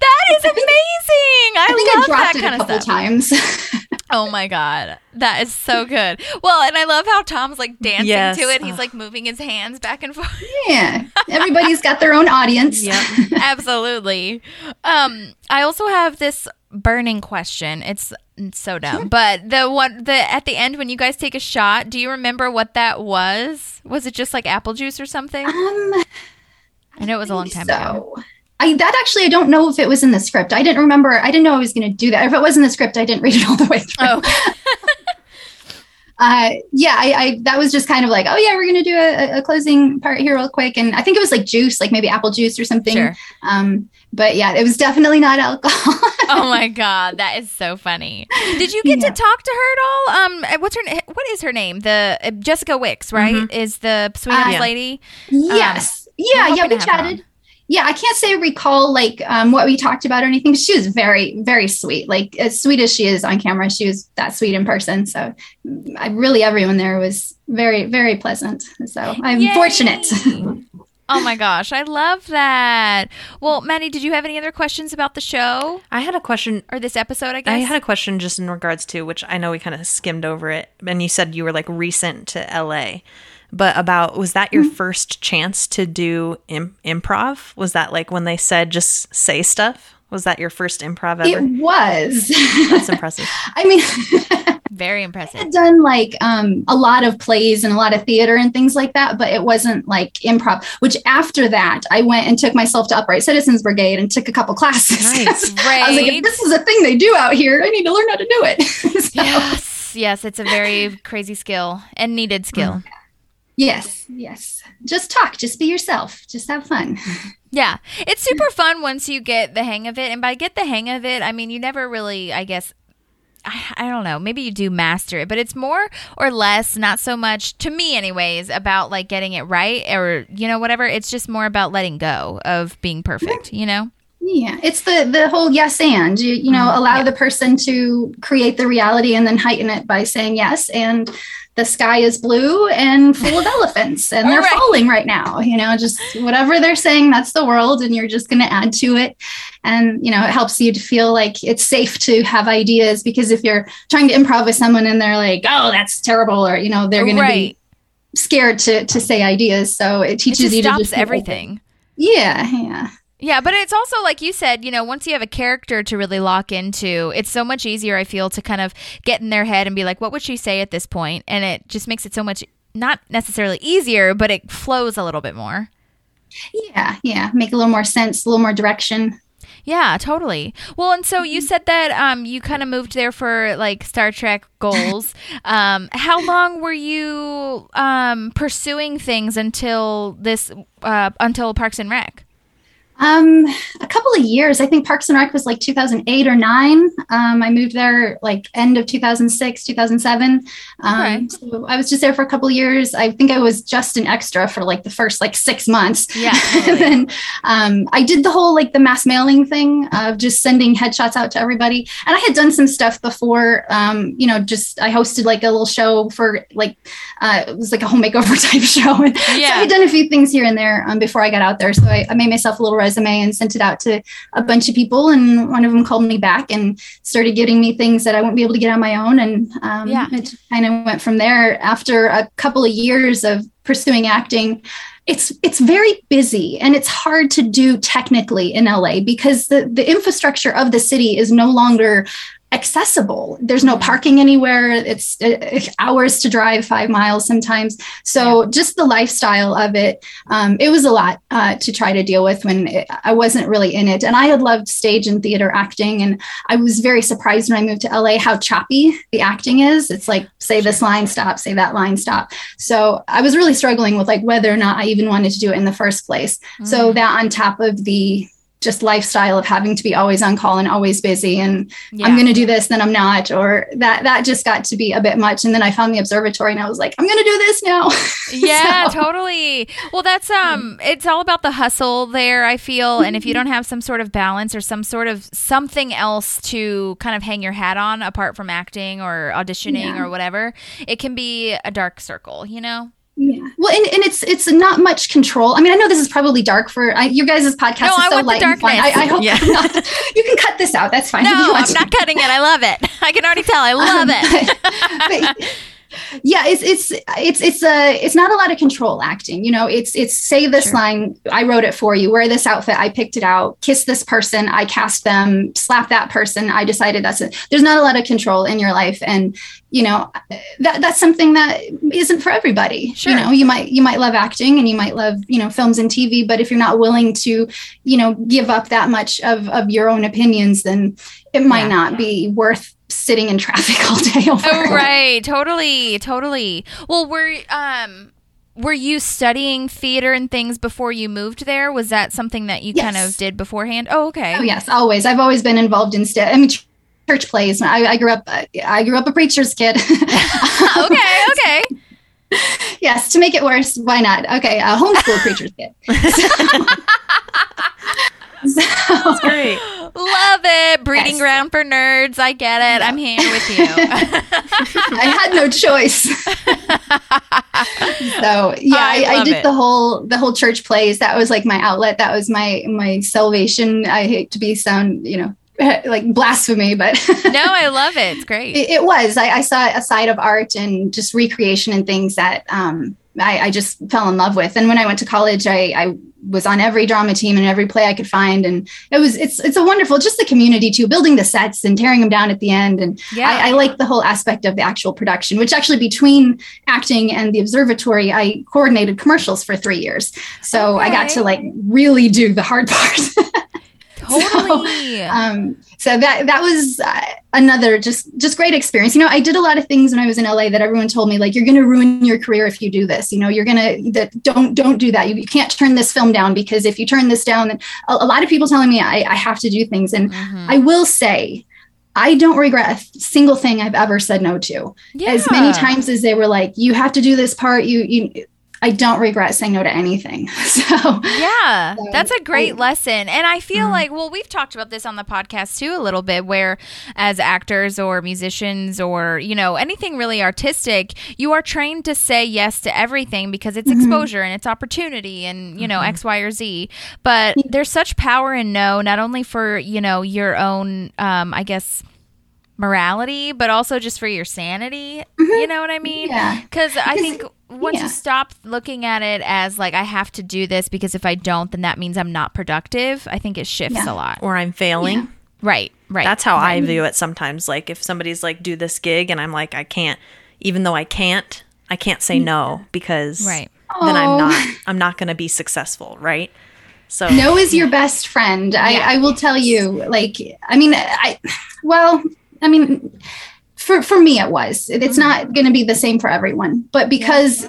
That is amazing. I, think I love dropped that it kind of couple stuff. times. Oh my god, that is so good. Well, and I love how Tom's like dancing Yes. to it. He's Ugh. like moving his hands back and forth. yeah, everybody's got their own audience. Yep. Absolutely. Um, I also have this burning question. It's so dumb, but the one the at the end when you guys take a shot, do you remember what that was? Was it just like apple juice or something? Um, I know it was a long time ago. I, that actually, I don't know if it was in the script. I didn't remember. I didn't know I was going to do that. If it was in the script, I didn't read it all the way through. Oh, uh, yeah, I, I that was just kind of like, oh yeah, we're gonna do a, a closing part here real quick, and I think it was like juice, like maybe apple juice or something. sure. Um, but yeah, it was definitely not alcohol. Oh my god, that is so funny. Did you get Yeah. to talk to her at all? Um, what's her? What is her name? The uh, Jessica Wicks, right? Is the sweet Uh, lady? yes, yeah, yeah, we to have chatted. Yeah, I can't say recall like um, what we talked about or anything. She was very, very sweet. Like as sweet as she is on camera, she was that sweet in person. So, I really everyone there was very, very pleasant. So I'm Yay! fortunate. Oh my gosh, I love that. Well, Maddie, did you have any other questions about the show I had a question. or this episode? I guess I had a question just in regards to which I know we kind of skimmed over it, and you said you were like recent to LA, but about was that your first chance to do Im- improv? Was that like when they said just say stuff? Was that your first improv ever? it was. That's impressive. I mean. very impressive. I had done like um, a lot of plays and a lot of theater and things like that, but it wasn't like improv. Which after that, I went and took myself to Upright Citizens Brigade and took a couple classes. Nice. I was like, Right. if this is a thing they do out here, I need to learn how to do it. So, Yes, yes, it's a very crazy skill and needed skill. Yes, yes. Just talk. Just be yourself. Just have fun. Yeah, it's super fun once you get the hang of it. And by get the hang of it, I mean you never really, I guess, I, I don't know, maybe you do master it, but it's more or less, not so much to me, anyways, about like getting it right or you know whatever. It's just more about letting go of being perfect. You know. Yeah, it's the the whole yes and. You you know mm-hmm. allow the person to create the reality and then heighten it by saying yes. And the sky is blue and full of elephants and they're Right. falling right now. You know just whatever they're saying that's the world and you're just going to add to it. And you know it helps you to feel like it's safe to have ideas because if you're trying to improv with someone and they're like oh that's terrible or you know they're going right. to be scared to to say ideas. So it It teaches just you to just everything. yeah yeah Yeah, but it's also like you said, you know, once you have a character to really lock into, it's so much easier I feel to kind of get in their head and be like, what would she say at this point? And it just makes it so much not necessarily easier, but it flows a little bit more. Yeah, yeah, make a little more sense, a little more direction. Yeah, totally. Well, and so you said that um, you kind of moved there for like Star Trek goals. um, how long were you um, pursuing things until this uh, until Parks and Rec? Um, a couple of years. I think Parks and Rec was like 2008 or nine. Um, I moved there like end of 2006, 2007. Um, so I was just there for a couple of years. I think I was just an extra for like the first like six months. Yeah, and then um, I did the whole like the mass mailing thing of just sending headshots out to everybody. And I had done some stuff before. Um, you know, just I hosted like a little show for like uh, it was like a home makeover type show. And so I had done a few things here and there um, before I got out there. So I, I made myself a little resume and sent it out to a bunch of people. And one of them called me back and started getting me things that I wouldn't be able to get on my own. And um, Yeah. it kind of went from there. After a couple of years of pursuing acting, it's it's very busy and it's hard to do technically in LA because the the infrastructure of the city is no longer accessible. There's no parking anywhere. It's uh, hours to drive five miles sometimes. So just the lifestyle of it um, it was a lot uh, to try to deal with when it, i wasn't really in it. And i had loved stage and theater acting and i was very surprised when i moved to la how choppy the acting is. It's like say this line stop say that line stop. So i was really struggling with like whether or not i even wanted to do it in the first place. So that on top of the just lifestyle of having to be always on call and always busy and Yeah. i'm going to do this then i'm not or that that just got to be a bit much and then i found the observatory and i was like i'm going to do this now Yeah, So- totally. Well, that's um it's all about the hustle there, I feel, and if you don't have some sort of balance or some sort of something else to kind of hang your hat on apart from acting or auditioning Yeah. or whatever, it can be a dark circle, you know? Yeah well and, and it's it's not much control i mean i know this is probably dark for I, your guys' podcast No, is I so want the light and fun. I, darkness. I hope Yeah. not. you can cut this out that's fine No, if you want I'm to. not cutting it. I love it. I can already tell. I love um, it. But- yeah it's it's it's it's a it's not a lot of control acting you know it's it's say this Sure. line i wrote it for you wear this outfit i picked it out kiss this person i cast them slap that person i decided that's it there's not a lot of control in your life and you know that that's something that isn't for everybody Sure. you know you might you might love acting and you might love you know films and tv but if you're not willing to you know give up that much of of your own opinions then it might Yeah. not be worth sitting in traffic all day over Oh, right. Totally. Totally. Well, were um were you studying theater and things before you moved there? Was that something that you kind of did beforehand? Oh, okay. Oh yes, always. I've always been involved in st- I mean, ch- church plays. I, I grew up. uh, I grew up a preacher's kid. okay, okay. yes, to make it worse, why not? Okay, a homeschool preacher's kid. So, so- Great. Love it. Breeding Yes. ground for nerds. I get it. I'm here with you. I had no choice. so yeah, I I, I, did it. the whole the whole church plays. That was like my outlet. That was my my salvation. I hate to be sound you know like blasphemy, but no, I love it. It's great. it, it was. I, I saw a side of art and just recreation and things that um, I, I just fell in love with. And when I went to college, I, I was on every drama team and every play I could find, and it was it's it's a wonderful just the community too, building the sets and tearing them down at the end. And Yeah. I, I like the whole aspect of the actual production, which actually between acting and the observatory, I coordinated commercials for three years, so I got to like really do the hard part. totally. um, so that that was uh, another just just great experience. You know, I did a lot of things when I was in LA that everyone told me like you're going to ruin your career if you do this. You know, you're going to that don't don't do that. You, you can't turn this film down because if you turn this down, then a, a lot of people telling me I, I have to do things, and Mhm. I will say. I don't regret a single thing I've ever said no to. Yeah. As many times as they were like, "You have to do this part," you, you, I don't regret saying no to anything. So, Yeah, So, that's a great I- lesson. And I feel Mm. like, well, we've talked about this on the podcast too a little bit, where as actors or musicians or, you know, anything really artistic, you are trained to say yes to everything because it's Mm-hmm. exposure and it's opportunity and, you know, X, Y, or Z. But there's such power in no, not only for, you know, your own, um, I guess, morality, but also just for your sanity. You know what I mean? Mm-hmm. Yeah. Because I think once yeah. you stop looking at it as like I have to do this because if I don't, then that means I'm not productive. I think it shifts Yeah. a lot. Or I'm failing. Right. Right. That's how I view it sometimes. Like if somebody's like, do this gig and I'm like, I can't, even though I can't, I can't say no because Right. then I'm Oh. not I'm not going to be successful, right? So no is your best friend. I, I will tell you, like, I mean, I, well, I mean, for, for me, it was, it's not mm-hmm. going to be the same for everyone, but because,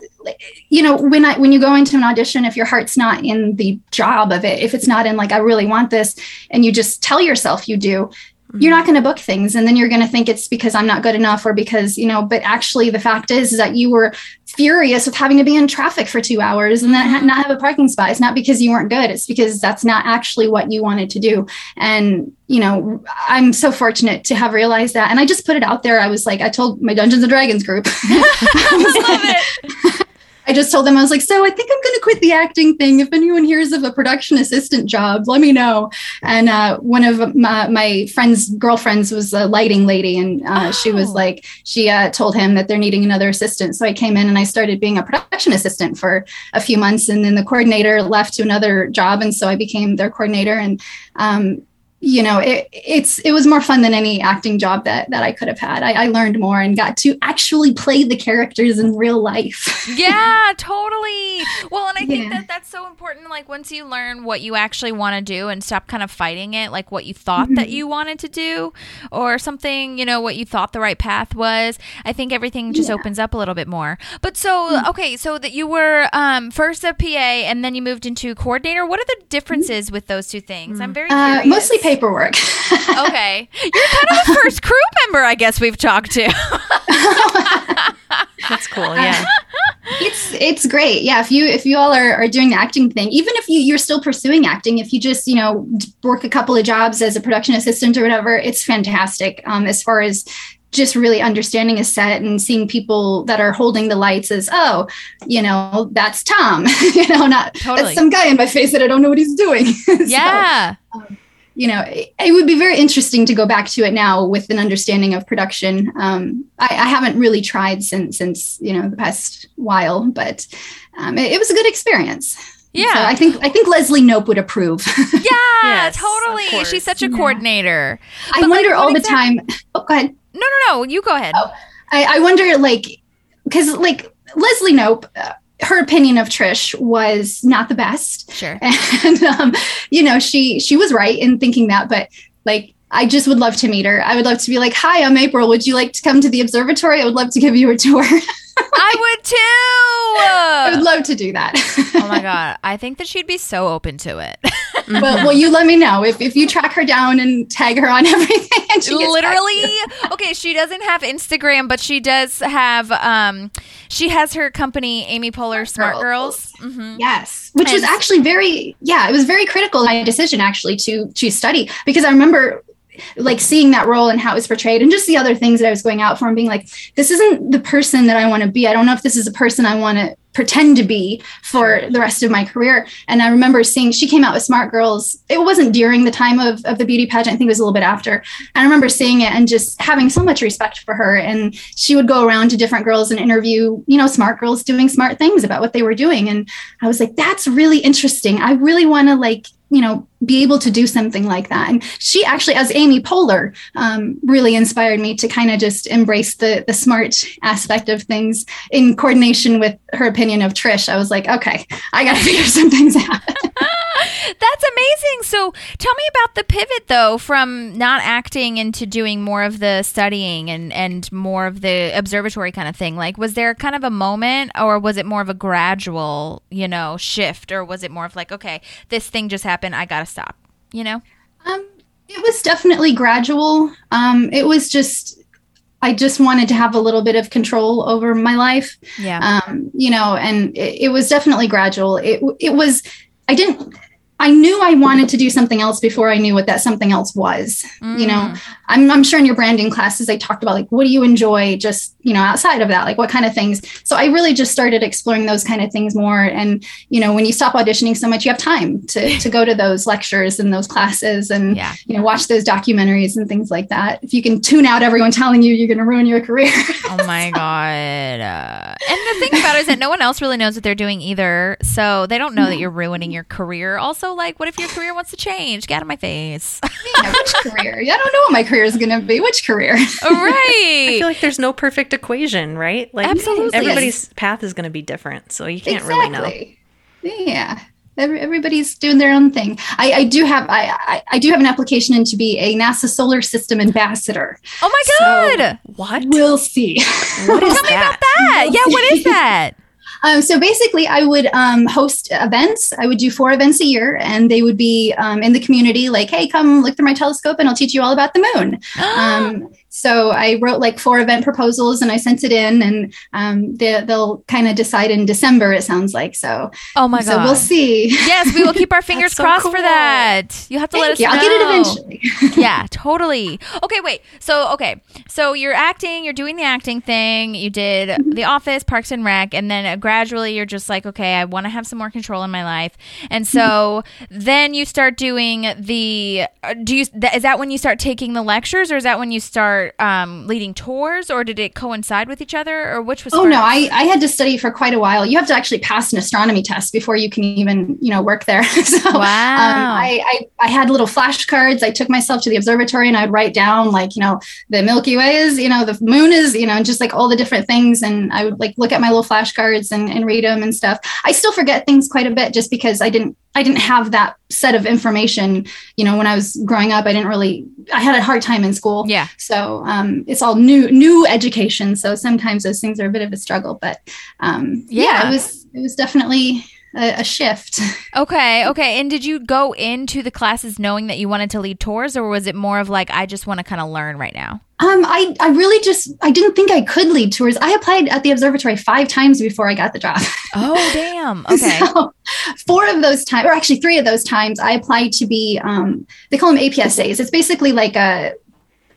you know, when I, when you go into an audition, if your heart's not in the job of it, if it's not in like, I really want this, and you just tell yourself you do, you're not going to book things and then you're going to think it's because i'm not good enough or because you know but actually the fact is, is that you were furious with having to be in traffic for two hours and then ha- not have a parking spot. It's not because you weren't good. It's because that's not actually what you wanted to do. And you know i'm so fortunate to have realized that. And i just put it out there. I was like i told my dungeons and dragons group. I was like- I just told them I was like, so I think I'm going to quit the acting thing. If anyone hears of a production assistant job, let me know. And uh, one of my, my friends' girlfriends was a lighting lady, and uh, she was Oh. like, she uh, told him that they're needing another assistant. So I came in and I started being a production assistant for a few months, and then the coordinator left to another job, and so I became their coordinator. And um, you know, it, it's it was more fun than any acting job that that I could have had. I, I learned more and got to actually play the characters in real life. Yeah, totally. Well, and I think Yeah. that that's so important. Like, once you learn what you actually want to do and stop kind of fighting it, like what you thought that you wanted to do or something, you know, what you thought the right path was, I think everything just opens up a little bit more. But so, okay, so that you were um, first a PA and then you moved into coordinator. What are the differences with those two things? I'm very Uh, mostly paperwork. Okay. You're kind of the first crew member, I guess, we've talked to. that's cool. Yeah. it's it's great yeah if you if you all are, are doing the acting thing even if you you're still pursuing acting if you just you know work a couple of jobs as a production assistant or whatever it's fantastic um, as far as just really understanding a set and seeing people that are holding the lights as oh you know that's tom you know not Totally. that's some guy in my face that i don't know what he's doing So, yeah. You know, it, it would be very interesting to go back to it now with an understanding of production. Um, I, I haven't really tried since since you know the past while, but um, it, it was a good experience. Yeah. So I think I think Leslie Knope would approve. Yeah, Yes, totally. She's such a coordinator. I But, like, wonder all the exact- time. Oh, go ahead. No, no, no. You go ahead. I, I wonder, like, because like Leslie Knope, uh, her opinion of Trish was not the best. Sure. and um, you know she she was right in thinking that but like i just would love to meet her i would love to be like hi i'm april would you like to come to the observatory i would love to give you a tour I would too. i would love to do that oh my god, I think that she'd be so open to it. well, well you let me know if, if you track her down and tag her on everything and she gets back to Literally. Okay, she doesn't have Instagram, but she does have um she has her company Amy Poehler Smart Girls. Girls. hmm Yes, which was actually very yeah, it was very critical in my decision actually to to study because I remember like seeing that role and how it was portrayed and just the other things that I was going out for and being like this isn't the person that I want to be. I don't know if this is a person I want to pretend to be for the rest of my career. And I remember seeing she came out with Smart Girls. It wasn't during the time of, of the beauty pageant. I think it was a little bit after. And I remember seeing it and just having so much respect for her. And she would go around to different girls and interview, you know, smart girls doing smart things about what they were doing. And I was like, that's really interesting. I really want to like, you know, be able to do something like that. And she actually, as Amy Poehler, um, really inspired me to kind of just embrace the the smart aspect of things in coordination with her opinion of Trish. I was like, okay, I got to figure some things out. That's amazing. So tell me about the pivot though from not acting into doing more of the studying and and more of the observatory kind of thing. Like was there kind of a moment or was it more of a gradual, you know, shift or was it more of like, okay, this thing just happened, I got to stop, you know? Um, it was definitely gradual. Um, it was just, I just wanted to have a little bit of control over my life. Yeah. um, you know, and it, it was definitely gradual. It it was. I didn't. I knew I wanted to do something else before I knew what that something else was. You know, I'm, I'm sure in your branding classes they talked about like what do you enjoy just you know outside of that like what kind of things. So I really just started exploring those kind of things more. And you know, when you stop auditioning so much, you have time to to go to those lectures and those classes and Yeah. you know watch those documentaries and things like that. If you can tune out everyone telling you you're going to ruin your career. Oh my god! Uh, and the thing about it is that no one else really knows what they're doing either, so they don't know that you're ruining your career. Also, also like, what if your career wants to change? Get out of my face. Yeah, which career? I don't know what my career is going to be. Which career? Oh, right. I feel like there's no perfect equation, right? Like Absolutely. everybody's path is going to be different, so you can't really know. Yeah. Every, everybody's doing their own thing. I, I do have I, I, I do have an application in to be a NASA Solar System ambassador. oh my So- god. What? We'll see. what is Tell me that? about that. Yeah, what is that? Um, so basically, I would um, host events. I would do four events a year, and they would be um, in the community, like, "Hey, come look through my telescope, and I'll teach you all about the moon." So I wrote like four event proposals, and I sent it in, and um, they, they'll kind of decide in December. It sounds like so. oh my god. so we'll see. Yes, we will keep our fingers so crossed for that. You have to let us you. know. I'll get it eventually. yeah, totally. Okay, wait. So, okay. So you're acting, you're doing the acting thing. You did Mm-hmm. The Office, Parks and Rec, and then uh, gradually you're just like, okay, I want to have some more control in my life. And so Mm-hmm. then you start doing the uh, do you th- is that when you start taking the lectures or is that when you start um, leading tours or did it coincide with each other or which was Oh first? no, I, I had to study for quite a while. You have to actually pass an astronomy test before you can even, you know, work there. so Wow. um, I, I, I had little flashcards. I took myself to the observatory and I'd write down like, you know, the Milky Way is, you know, the moon is, you know, and just like all the different things. And I would like look at my little flashcards and, and read them and stuff. I still forget things quite a bit just because I didn't I didn't have that set of information, you know, when I was growing up. I didn't really I had a hard time in school. Yeah. So um, it's all new new education. So sometimes those things are a bit of a struggle, but um, yeah. Yeah. it was it was definitely a, a shift. Okay, okay. And did you go into the classes knowing that you wanted to lead tours or was it more of like I just want to kind of learn right now? Um, I I really just I didn't think I could lead tours. I applied at the observatory five times before I got the job. Oh, damn. Okay. So, four of those times, or actually three of those times, I applied to be. Um, they call them APSAs. It's basically like a,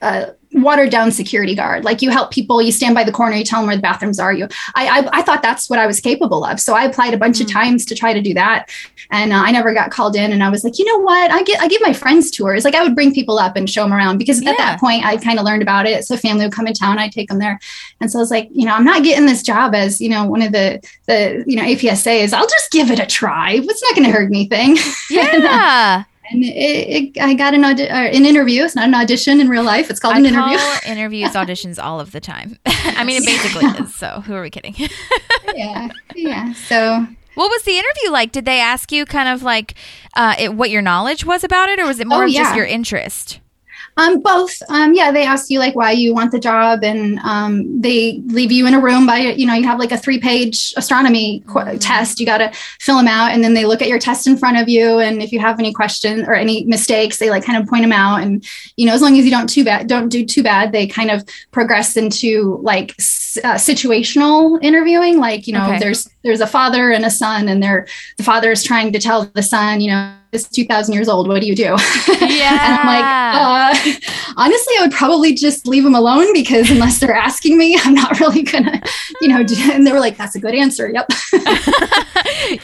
a watered down security guard. Like you help people, you stand by the corner, you tell them where the bathrooms are. You, I, I, I thought that's what I was capable of. So I applied a bunch of times to try to do that, and uh, I never got called in. And I was like, you know what? I get, I give my friends tours. Like I would bring people up and show them around because Yeah. at that point I kind of learned about it. So family would come in town, I'd take them there. And so I was like, you know, I'm not getting this job as, you know, one of the, the, you know, APSAs. I'll just give it a try. It's not going to hurt anything. Yeah. and it, it, I got an, audi- an interview. It's not an audition in real life. It's called I an interview. interviews auditions all of the time. I mean, it basically is. So who are we kidding? yeah. Yeah. So what was the interview like? Did they ask you kind of like uh, it, what your knowledge was about it, or was it more Oh, of just your interest? Um, both. Um, yeah, they ask you like why you want the job, and um, they leave you in a room by you know you have like a three-page astronomy qu- test. You got to fill them out, and then they look at your test in front of you, and if you have any questions or any mistakes, they like kind of point them out. And you know, as long as you don't too bad, don't do too bad, they kind of progress into like s- uh, situational interviewing. Like you know, Okay. there's there's a father and a son, and they're the father is trying to tell the son, you know. It's 2000 years old. What do you do? Yeah. and I'm like, uh, honestly, I would probably just leave them alone because unless they're asking me, I'm not really gonna, you know. Do, and they were like, "That's a good answer." Yep.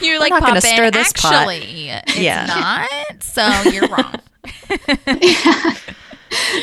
You're like, not gonna "Pop in, stir this pot." Actually, it's Yeah. not. So you're wrong.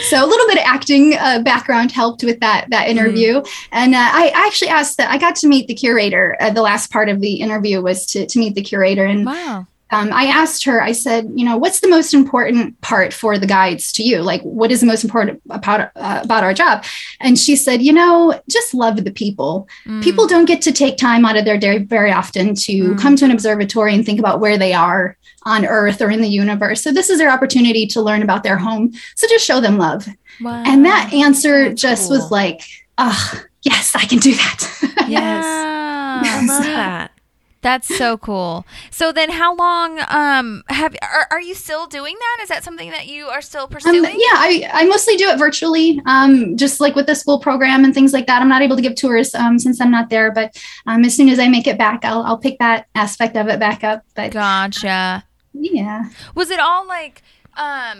so a little bit of acting uh, background helped with that that interview and uh, I actually asked that i got to meet the curator uh, the last part of the interview was to, to meet the curator and Wow. Um, i asked her i said you know what's the most important part for the guides to you like what is the most important about uh, about our job and she said you know just love the people Mm. people don't get to take time out of their day very often to Mm. come to an observatory and think about where they are on earth or in the universe so this is their opportunity to learn about their home so just show them love Wow. and that answer That's just cool. was like ah yes i can do that Yes. I love that. That's so cool. So then how long um have are, are you still doing that? Is that something that you are still Um, pursuing? yeah, I, I mostly do it virtually, um, just like with the school program and things like that. I'm not able to give tours um, since I'm not there, but um, as soon as I make it back, I'll, I'll pick that aspect of it back up. But Gotcha. yeah, Was it all like um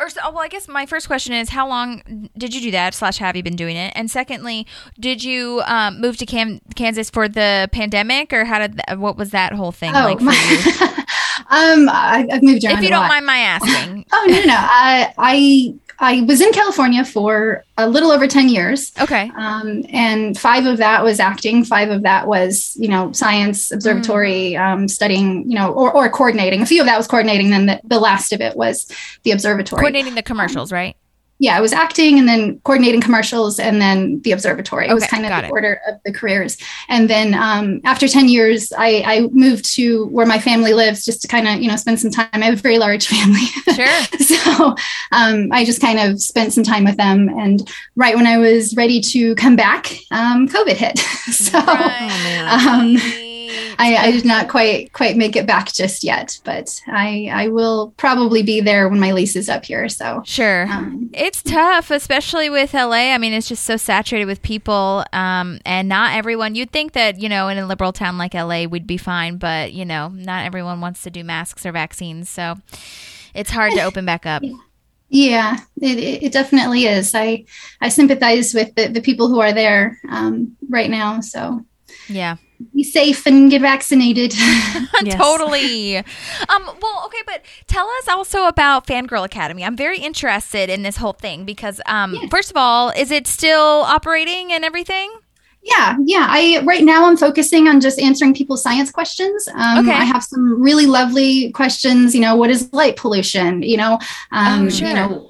or so, well, I guess my first question is how long did you do that? Slash, have you been doing it? And secondly, did you um, move to Cam- Kansas for the pandemic, or how did that, what was that whole thing oh, like for my, you? um, I, I've moved around. If you don't mind my asking, Oh no, no, I, I I was in California for a little over 10 years. Okay. Um, and five of that was acting. Five of that was, you know, science, observatory, um, studying, you know, or, or coordinating. A few of that was coordinating. Then the, the last of it was the observatory. Coordinating the commercials, right? Yeah, I was acting and then coordinating commercials and then the observatory. It was kind of the it. order of the careers. And then um, after 10 years, I, I moved to where my family lives just to kind of, you know, spend some time. I have a very large family. Sure. so um, I just kind of spent some time with them. And right when I was ready to come back, um, COVID hit. so um, I, I did not quite quite make it back just yet, but I I will probably be there when my lease is up here. So Sure. um, It's tough, especially with LA. I mean, it's just so saturated with people, um, and not everyone. You'd think that you know, in a liberal town like LA, we'd be fine, but you know, not everyone wants to do masks or vaccines, so it's hard to open back up. Yeah, it, it it definitely is. I I sympathize with the, the people who are there um, right now. So Yeah, be safe and get vaccinated. Totally. Um, well, okay, but tell us also about Fangirl Academy. I'm very interested in this whole thing because, um, Yeah. first of all, is it still operating and everything? yeah, yeah. I right now I'm focusing on just answering people's science questions. Um, Okay. I have some really lovely questions. You know, what is light pollution? You know, um, Oh, sure. you know.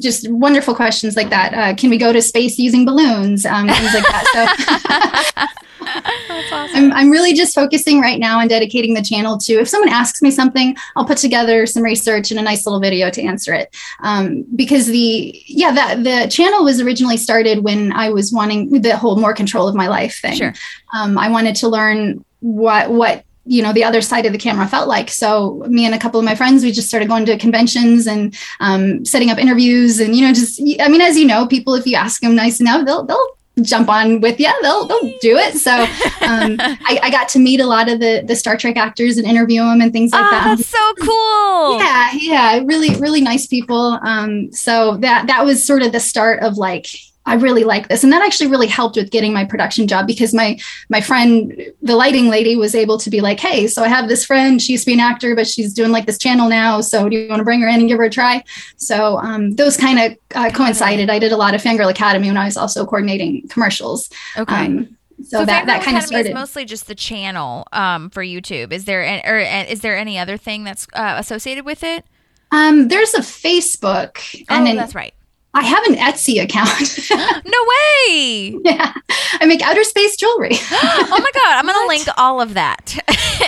Just wonderful questions like that. Uh, can we go to space using balloons? Um, things like that. So I'm, I'm really just focusing right now on dedicating the channel to if someone asks me something, I'll put together some research and a nice little video to answer it. Um, because the yeah that the channel was originally started when I was wanting the whole more control of my life thing. Sure. Um, I wanted to learn what what you know the other side of the camera felt like so me and a couple of my friends we just started going to conventions and um, setting up interviews and you know just i mean as you know people if you ask them nice enough they'll they'll jump on with you they'll they'll do it. So um, I, I got to meet a lot of the the star trek actors and interview them and things like oh, that. that's so cool. yeah yeah really really nice people. Um so that that was sort of the start of like i really like this and that actually really helped with getting my production job because my my friend the lighting lady was able to be like hey so i have this friend she used to be an actor but she's doing like this channel now so do you want to bring her in and give her a try so um, those kind of uh, coincided i did a lot of fangirl academy when i was also coordinating commercials Okay. um, so, that Fangirl that kind Academy of started is mostly just the channel um, for YouTube. Is there an, or uh, is there any other thing that's uh, associated with it? um, there's a facebook and oh, an, that's right. I have an etsy account No way! Yeah, I make outer space jewelry. oh my god, I'm gonna link all of that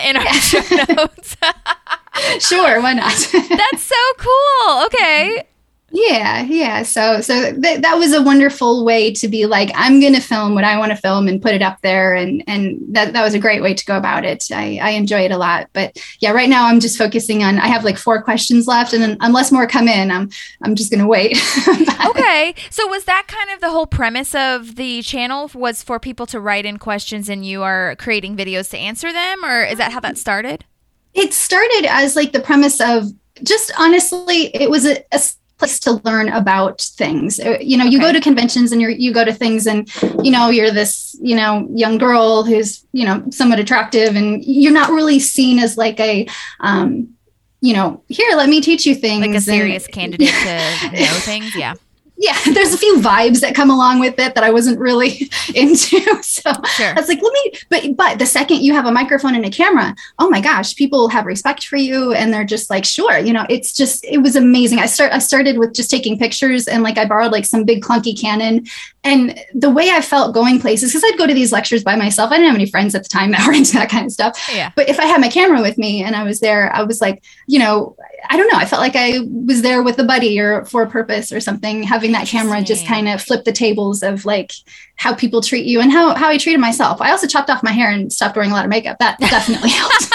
in our show notes. sure, why not? That's so cool. Okay. Yeah, yeah. So, so th- that was a wonderful way to be like, I'm going to film what I want to film and put it up there, and and that that was a great way to go about it. I I enjoy it a lot. But yeah, right now I'm just focusing on. I have like four questions left, and then unless more come in, I'm I'm just going to wait. Okay. So was that kind of the whole premise of the channel was for people to write in questions and you are creating videos to answer them or is that how that started? it started as like the premise of just honestly it was a, a place to learn about things Uh, you know you go to conventions and you're, you go to things and you know you're this you know young girl who's you know somewhat attractive and you're not really seen as like a um you know here let me teach you things Like a and- serious candidate to know things? Yeah. Yeah there's a few vibes that come along with it that i wasn't really into so Sure. I was like, let me, but but the second you have a microphone and a camera, oh my gosh, people have respect for you, and they're just like, sure, you know, it's just, it was amazing. I start, I started with just taking pictures, and like I borrowed like some big clunky Canon, and the way I felt going places, because I'd go to these lectures by myself. I didn't have any friends at the time that were into that kind of stuff. Yeah. But if I had my camera with me and I was there, I was like, you know, I don't know. I felt like I was there with a buddy or for a purpose or something. Having that camera just kind of flip the tables of like how people treat you and how how I treated myself. I also chopped off my hair and stopped wearing a lot of makeup. That definitely helped.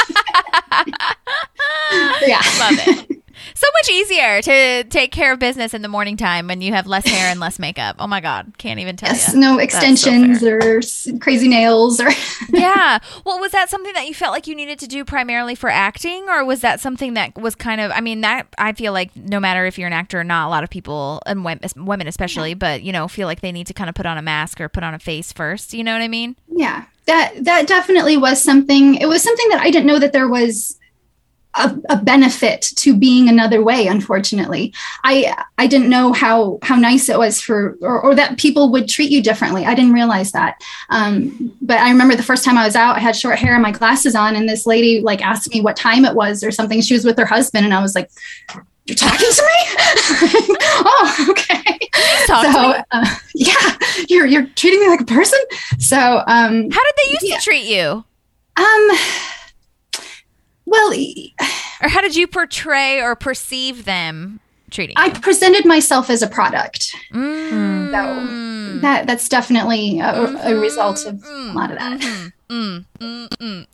yeah. Love it. So much easier to take care of business in the morning time when you have less hair and less makeup. Oh my God. Can't even tell Yes, you. no so extensions or crazy nails or yeah. Well, was that something that you felt like you needed to do primarily for acting, or was that something that was kind of? I mean, that I feel like no matter if you're an actor or not, a lot of people and women especially, but you know, feel like they need to kind of put on a mask or put on a face first. You know what I mean? yeah that that definitely was something it was something that i didn't know that there was a, a benefit to being another way unfortunately. I i didn't know how how nice it was for or, or that people would treat you differently. I didn't realize that. Um, but i remember the first time i was out i had short hair and my glasses on and this lady like asked me what time it was or something. She was with her husband and i was like you're talking to me? Oh okay. Talk to so uh, yeah. You're you're treating me like a person? So um How did they used Yeah. to treat you? um well Or how did you portray or perceive them treating I you? presented myself as a product. Mm. So that that's definitely a, a result of a lot of that. Mm, mm, mm.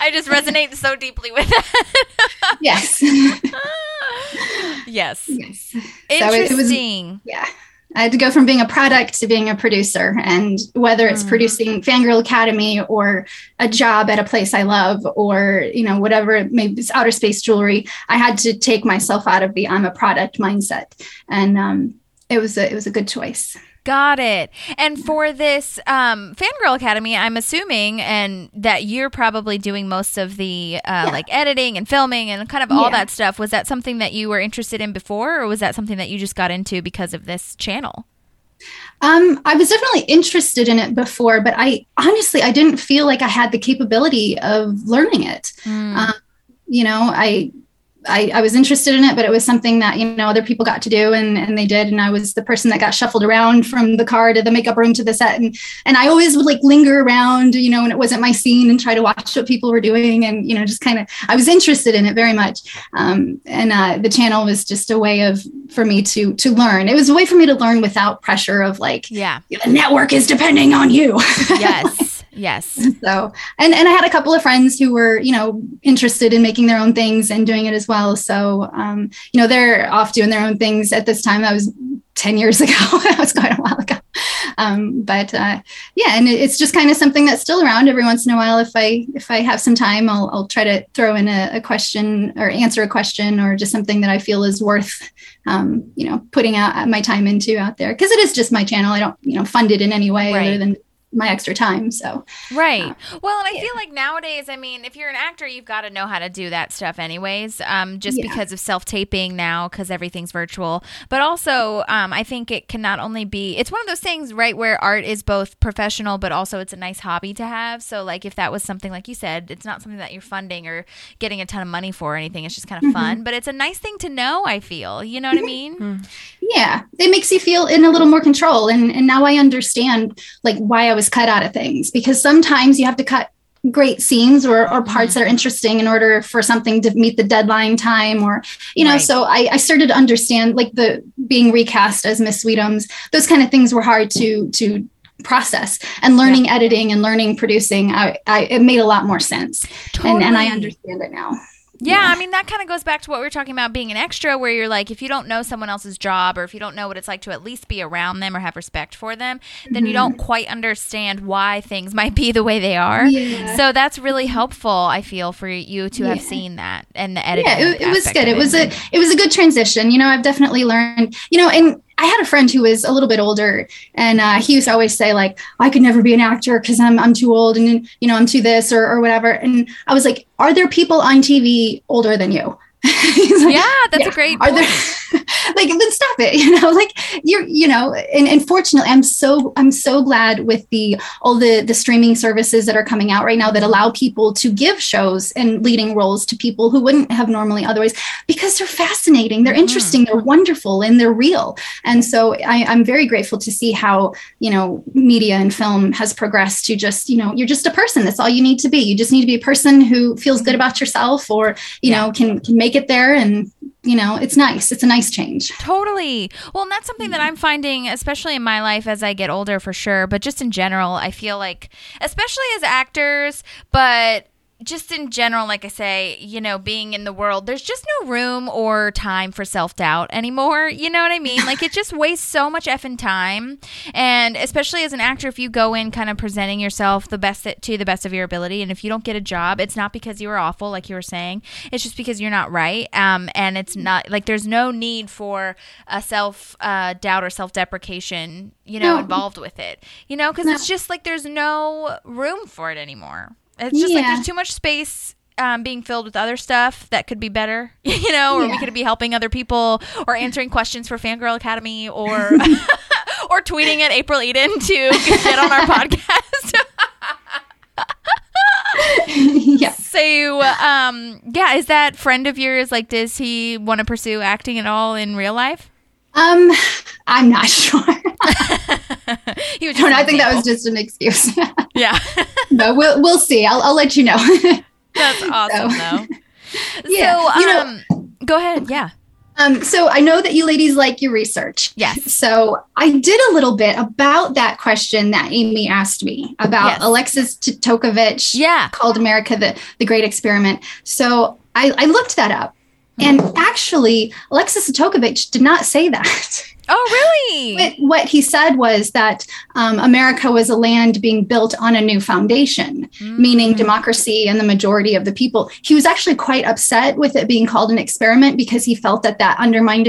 I just resonate so deeply with that. Yes. yes. yes. Interesting. So it- it was- Yeah. I had to go from being a product to being a producer. And whether it's producing Fangirl Academy or a job at a place I love or, you know, whatever, maybe it's outer space jewelry, I had to take myself out of the I'm a product mindset. And um, it was a it was a good choice. Got it. And for this um, Fangirl Academy, I'm assuming, and that you're probably doing most of the uh, Yeah. like editing and filming and kind of all Yeah. that stuff. Was that something that you were interested in before, or was that something that you just got into because of this channel? Um, I was definitely interested in it before, but I honestly I didn't feel like I had the capability of learning it. Um, you know, I, I I was interested in it, but it was something that you know other people got to do, and and they did, and I was the person that got shuffled around from the car to the makeup room to the set, and and I always would like linger around, you know, when it wasn't my scene, and try to watch what people were doing, and you know, just kind of I was interested in it very much, um, and uh, the channel was just a way of for me to to learn. It was a way for me to learn without pressure of like Yeah. the network is depending on you. Yes. Yes. so and and I had a couple of friends who were you know interested in making their own things and doing it as well. So um, you know they're off doing their own things at this time. That was ten years ago. that was quite a while ago. Um, but uh, yeah, and it, it's just kind of something that's still around every once in a while. If I if I have some time, I'll I'll try to throw in a, a question or answer a question or just something that I feel is worth um, you know putting out my time into out there because it is just my channel. I don't you know fund it in any way Right. other than my extra time. So Right. Well, and I feel like nowadays, I mean, if you're an actor, you've got to know how to do that stuff, anyways. Um, just Yeah. because of self taping now, because everything's virtual. But also, um, I think it can not only be. It's one of those things, right, where art is both professional, but also it's a nice hobby to have. So, like, if that was something like you said, it's not something that you're funding or getting a ton of money for or anything. It's just kind of fun. But it's a nice thing to know. I feel. You know what I mean? yeah it makes you feel in a little more control and and now i understand like why i was cut out of things. Because sometimes you have to cut great scenes or, or mm-hmm. parts that are interesting in order for something to meet the deadline time or you know Right. so I, I started to understand like the being recast as miss sweetums those kind of things were hard to to process. And learning editing and learning producing I, I it made a lot more sense. And and i understand it now Yeah, I mean that kind of goes back to what we were talking about being an extra, where you're like, if you don't know someone else's job, or if you don't know what it's like to at least be around them or have respect for them, then you don't mm-hmm. quite understand why things might be the way they are. Yeah. So that's really helpful. I feel for you to have seen that and the editing. yeah it, it was good of it was a it was a good transition you know i've definitely learned you know and i had a friend who was a little bit older and uh, he used to always say like i could never be an actor because i'm i'm too old and you know i'm too this or, or whatever. And i was like are there people on tv older than you like, Yeah, that's Yeah. a great. are point. there like then stop it you know like you're you know and, and fortunately i'm so i'm so glad with the all the the streaming services that are coming out right now that allow people to give shows and leading roles to people who wouldn't have normally otherwise because they're fascinating they're mm-hmm. interesting they're wonderful and they're real and so I, i'm very grateful to see how you know media and film has progressed to just you know you're just a person that's all you need to be you just need to be a person who feels good mm-hmm. about yourself or you know can can make it there and you know it's nice it's a nice change Totally. Well, and that's something that mm-hmm. I'm finding, especially in my life as I get older, for sure. But just in general, I feel like, especially as actors, but just in general, like I say, you know, being in the world, there's just no room or time for self doubt anymore. You know what I mean? Like it just wastes so much effing time. And especially as an actor, if you go in kind of presenting yourself the best to the best of your ability, and if you don't get a job, it's not because you were awful, like you were saying. It's just because you're not right. Um, and it's not like there's no need for a self uh, doubt or self deprecation, you know, No. involved with it. You know, because No. it's just like there's no room for it anymore. It's just like there's too much space um, being filled with other stuff that could be better, you know, or we could be helping other people or answering questions for Fangirl Academy or or tweeting at April Eden to get on our podcast. yeah. so, um, yeah, is that friend of yours like? Does he want to pursue acting at all in real life? Um, I'm not sure. He was. I, Just don't know, an I think that was just an excuse. yeah. but we'll we'll see. I'll I'll let you know. That's awesome, though. Yeah, so, you know- um, go ahead. Yeah. Um, so I know that you ladies like your research. Yes. So I did a little bit about that question that Amy asked me about Yes. Alexis Tokovich Yeah. called America the, the Great Experiment. So I, I looked that up. And actually, Alexis Tokovich did not say that. Oh, really? What, what he said was that um, America was a land being built on a new foundation, meaning democracy and the majority of the people. He was actually quite upset with it being called an experiment because he felt that that undermined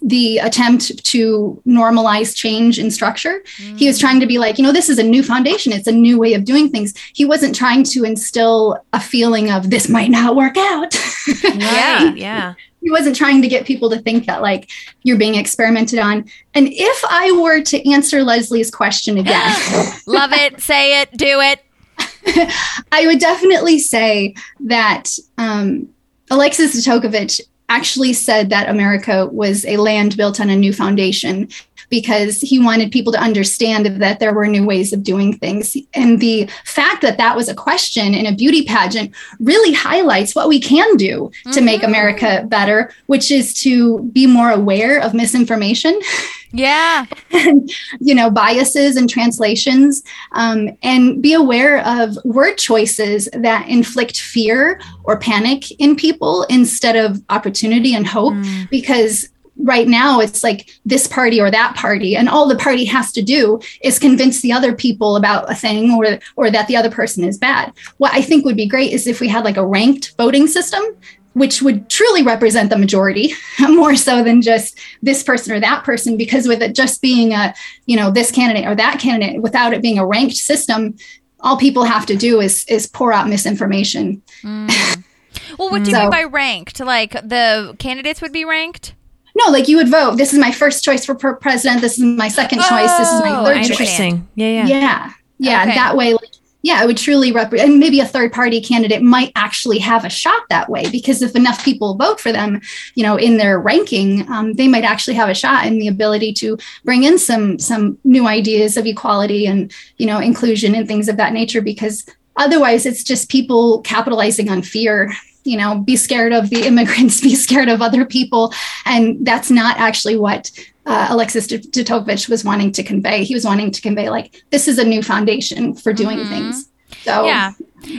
the attempt to normalize change in structure. He was trying to be like, you know, this is a new foundation, it's a new way of doing things. He wasn't trying to instill a feeling of this might not work out. Yeah. Yeah. he wasn't trying to get people to think that like you're being experimented on. And if I were to answer Leslie's question again, Love it. Say it. Do it. I would definitely say that um, Alexis Tokovich actually said that America was a land built on a new foundation because he wanted people to understand that there were new ways of doing things. And the fact that that was a question in a beauty pageant really highlights what we can do to make America better, which is to be more aware of misinformation Yeah. and you know biases and translations um, and be aware of word choices that inflict fear or panic in people instead of opportunity and hope because right now it's like this party or that party and all the party has to do is convince the other people about a thing or or that the other person is bad what i think would be great is if we had like a ranked voting system which would truly represent the majority more so than just this person or that person because with it just being a you know this candidate or that candidate without it being a ranked system all people have to do is is pour out misinformation mm. Well, what do you So- mean by ranked? Like the candidates would be ranked? No like you would vote this is my first choice for president this is my second choice this is my Oh, third I choice. Interesting. Yeah, yeah. yeah yeah Okay. that way like yeah it would truly represent and maybe a third party candidate might actually have a shot that way because if enough people vote for them you know in their ranking um, they might actually have a shot in the ability to bring in some some new ideas of equality and you know inclusion and things of that nature because otherwise it's just people capitalizing on fear you know be scared of the immigrants be scared of other people and that's not actually what uh, Alexis Totovich was wanting to convey. He was wanting to convey like this is a new foundation for doing Mhm. things. So Yeah.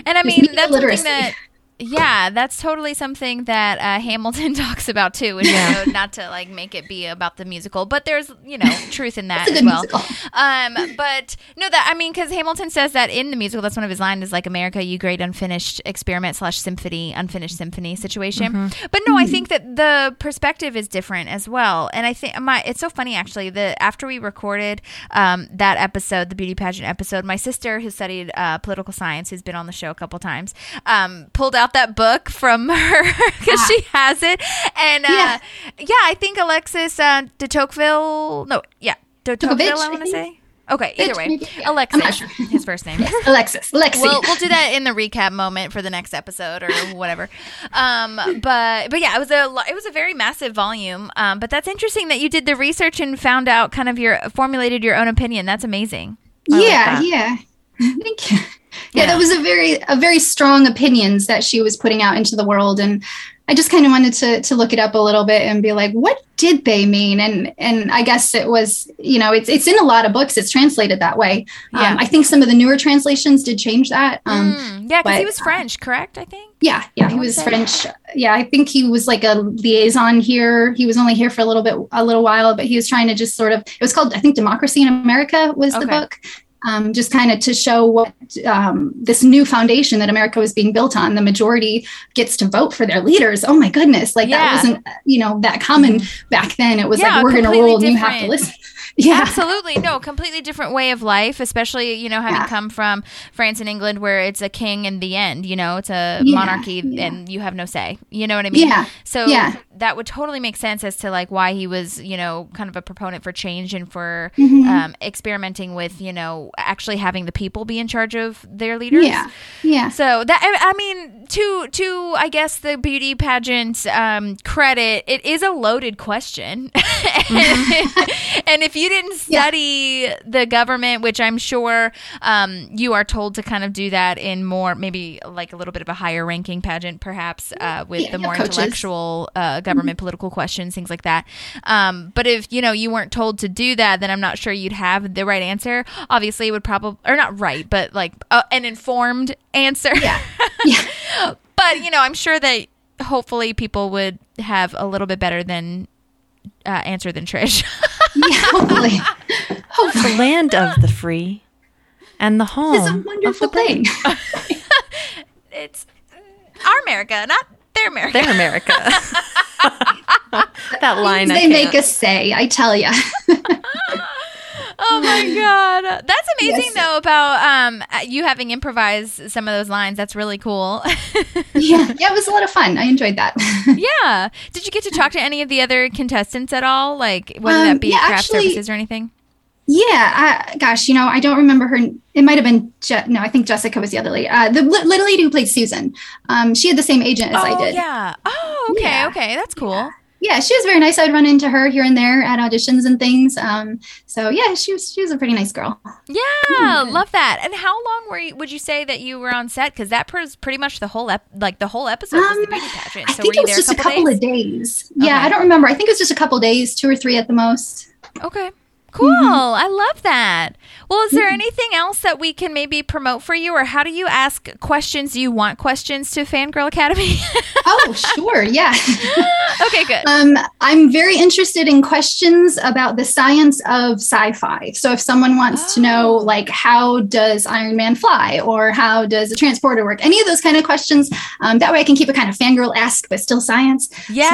And I mean, that's literacy. that. Yeah, that's totally something that uh, Hamilton talks about too. Which, Yeah. know, not to like make it be about the musical, but there's you know truth in that as well. Um, but no, that I mean, because Hamilton says that in the musical, that's one of his lines is like "America, you great unfinished experiment slash symphony, unfinished symphony situation." But no, I think that the perspective is different as well, and I think my it's so funny actually that after we recorded um, that episode, the beauty pageant episode, my sister who studied uh, political science, who's been on the show a couple times, um, pulled out that book from her because she has it, and uh, Yeah. yeah, I think Alexis uh, de Tocqueville, no, yeah, de Tocqueville, I want to say. Okay, either way, maybe, yeah. I'm Alexis, sure. his first name. Alexis, Lexi. We'll, we'll do that in the recap moment for the next episode or whatever. Um, but but yeah, it was a it was a very massive volume. Um, but that's interesting that you did the research and found out kind of your formulated your own opinion. That's amazing. I like yeah, that. yeah. Thank you. Yeah, Yeah. that was a very a very strong opinions that she was putting out into the world and I just kind of wanted to to look it up a little bit and be like, what did they mean? And and I guess it was, you know, it's it's in a lot of books. It's translated that way. Yeah. Um, I think some of the newer translations did change that. Um, Mm, yeah, because he was French, correct? I think. Yeah, yeah, he was say. French. Yeah, I think he was like a liaison here. He was only here for a little bit, a little while, but he was trying to just sort of. It was called, I think, Democracy in America was the book, um, just kind of to show what um, this new foundation that America was being built on. The majority gets to vote for their leaders. Oh my goodness, like Yeah. that wasn't, you know, that common back then. It was Yeah, like we're going to rule, and you have to listen. Yeah. Absolutely. No, completely different way of life, especially, you know, having Yeah. come from France and England where it's a king in the end, you know, it's a Yeah, monarchy yeah. and you have no say. You know what I mean? Yeah, So yeah. that would totally make sense as to like why he was, you know, kind of a proponent for change and for Mm-hmm. um, experimenting with, you know, actually having the people be in charge of their leaders. Yeah. Yeah. So that I I mean, to to I guess the beauty pageant um, credit, it is a loaded question, and if you didn't Yeah. study the government, which I'm sure um, you are told to kind of do that in more maybe like a little bit of a higher ranking pageant, perhaps uh, with Yeah, the more coaches. intellectual uh, government political questions, things like that. Um, but if you know you weren't told to do that, then I'm not sure you'd have the right answer. Obviously, it would probably or not right, but like uh, an informed answer. Yeah. Yeah. But you know, I'm sure that hopefully people would have a little bit better than uh, answer than Trish. Yeah. Hopefully. The land of the free and the home It's a of the brave. thing. it's our America, not their America. Their America. that line. I they make can't- us say, I tell you. Oh my god, that's amazing Yes. though about um you having improvised some of those lines. That's really cool. yeah. Yeah. It was a lot of fun. I enjoyed that. yeah. Did you get to talk to any of the other contestants at all? Like whether Um, that be yeah, craft actually- services or anything? Yeah, I, gosh, you know, I don't remember her. It might have been Je- no, I think Jessica was the other lady. Uh, the li- little lady who played Susan. Um, she had the same agent as I oh did. yeah. Oh okay. Yeah. Okay, that's cool. Yeah, she was very nice. I'd run into her here and there at auditions and things. Um, so yeah, she was she was a pretty nice girl. Yeah, love that. And how long were you? Would you say that you were on set? Because that was pretty much the whole ep- like the whole episode was the Um, beauty pageant. I think were it was just a a couple, couple days? of days. Yeah, Okay. I don't remember. I think it was just a couple days, two or three at the most. Okay. Cool. Mm-hmm. I love that. Well, is there anything else that we can maybe promote for you, or how do you ask questions? Do you want questions to Fangirl Academy? Oh, sure, yeah. okay, good. Um, I'm very interested in questions about the science of sci-fi. So if someone wants to know, Oh. like, how does Iron Man fly, or how does a transporter work, any of those kind of questions, um, that way I can keep it kind of fangirl ask, but still science. Yeah.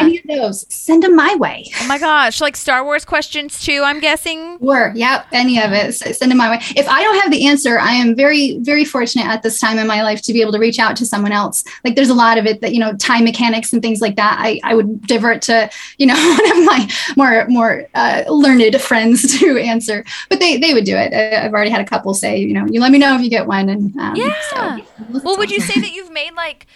So any, any of those, send them my way. oh my gosh, like Star Wars questions too. I'm guessing. Or, yep, any of it, s- send it my way. If I don't have the answer, I am very, very fortunate at this time in my life to be able to reach out to someone else. Like there's a lot of it that, you know, time mechanics and things like that. I, I would divert to, you know, one of my more, more uh, learned friends to answer, but they, they would do it. I've already had a couple say, you know, you let me know if you get one. And um, Yeah. so- Well, would you say that you've made like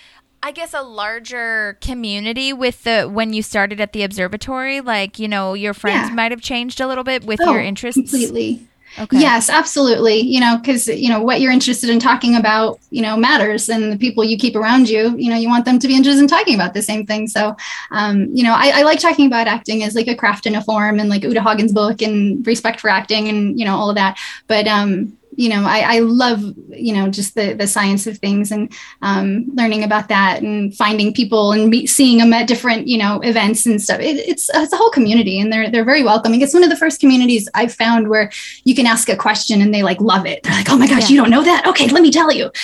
I guess a larger community with the when you started at the observatory? Like, you know, your friends Yeah. might have changed a little bit with Oh, your interests. completely. Okay. Yes, absolutely. You know, because you know what you're interested in talking about, you know, matters, and the people you keep around you, you know, you want them to be interested in talking about the same thing. So, um, you know, I, I like talking about acting as like a craft and a form, and like Uta Hagen's book, and respect for acting, and you know, all of that. But um, you know, I, I love you know just the the science of things and um, learning about that and finding people and meet, seeing them at different you know events and stuff. It, it's it's a whole community, and they're they're very welcoming. It's one of the first communities I've found where you can ask a question and they like love it. They're like, oh my gosh, you don't know that? Okay, let me tell you.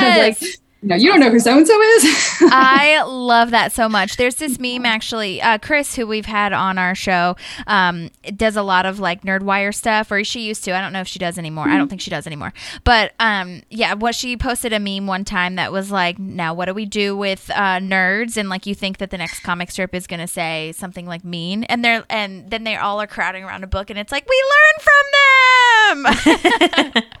Of like, Yes. No, you don't know who so and so is. I love that so much. There's this meme actually. Uh, Chris, who we've had on our show, um, does a lot of like Nerdwire stuff, or she used to. I don't know if she does anymore. I don't think she does anymore. But um, yeah, what she posted a meme one time that was like, "Now what do we do with uh, nerds?" And like, you think that the next comic strip is going to say something like mean, and they're and then they all are crowding around a book, and it's like, "We learn from them."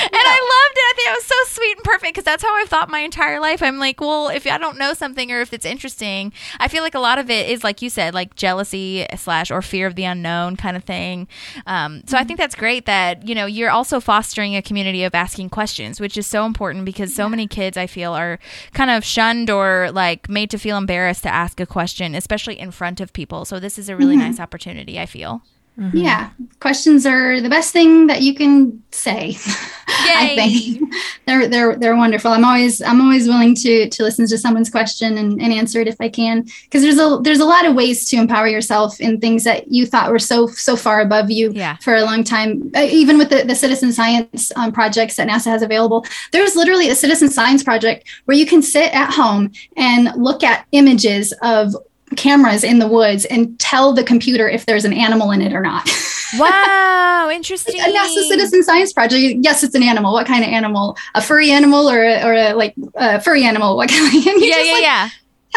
And I loved it. I think it was so sweet and perfect because that's how I've thought my entire life. I'm like, well, if I don't know something or if it's interesting, I feel like a lot of it is like you said, like jealousy slash or fear of the unknown kind of thing. Um, so I think that's great that you know you're also fostering a community of asking questions, which is so important because so many kids I feel are kind of shunned or like made to feel embarrassed to ask a question, especially in front of people. So this is a really nice opportunity. I feel. Yeah, questions are the best thing that you can say. I think they're they're they're wonderful. I'm always I'm always willing to to listen to someone's question and, and answer it if I can because there's a there's a lot of ways to empower yourself in things that you thought were so so far above you Yeah. for a long time. Uh, even with the, the citizen science um, projects that NASA has available, there's literally a citizen science project where you can sit at home and look at images of cameras in the woods and tell the computer if there's an animal in it or not. Wow, interesting. a NASA citizen science project. Yes, it's an animal. What kind of animal? A furry animal or a, or a like a furry animal? What kind? Of, Yeah, yeah, like, yeah.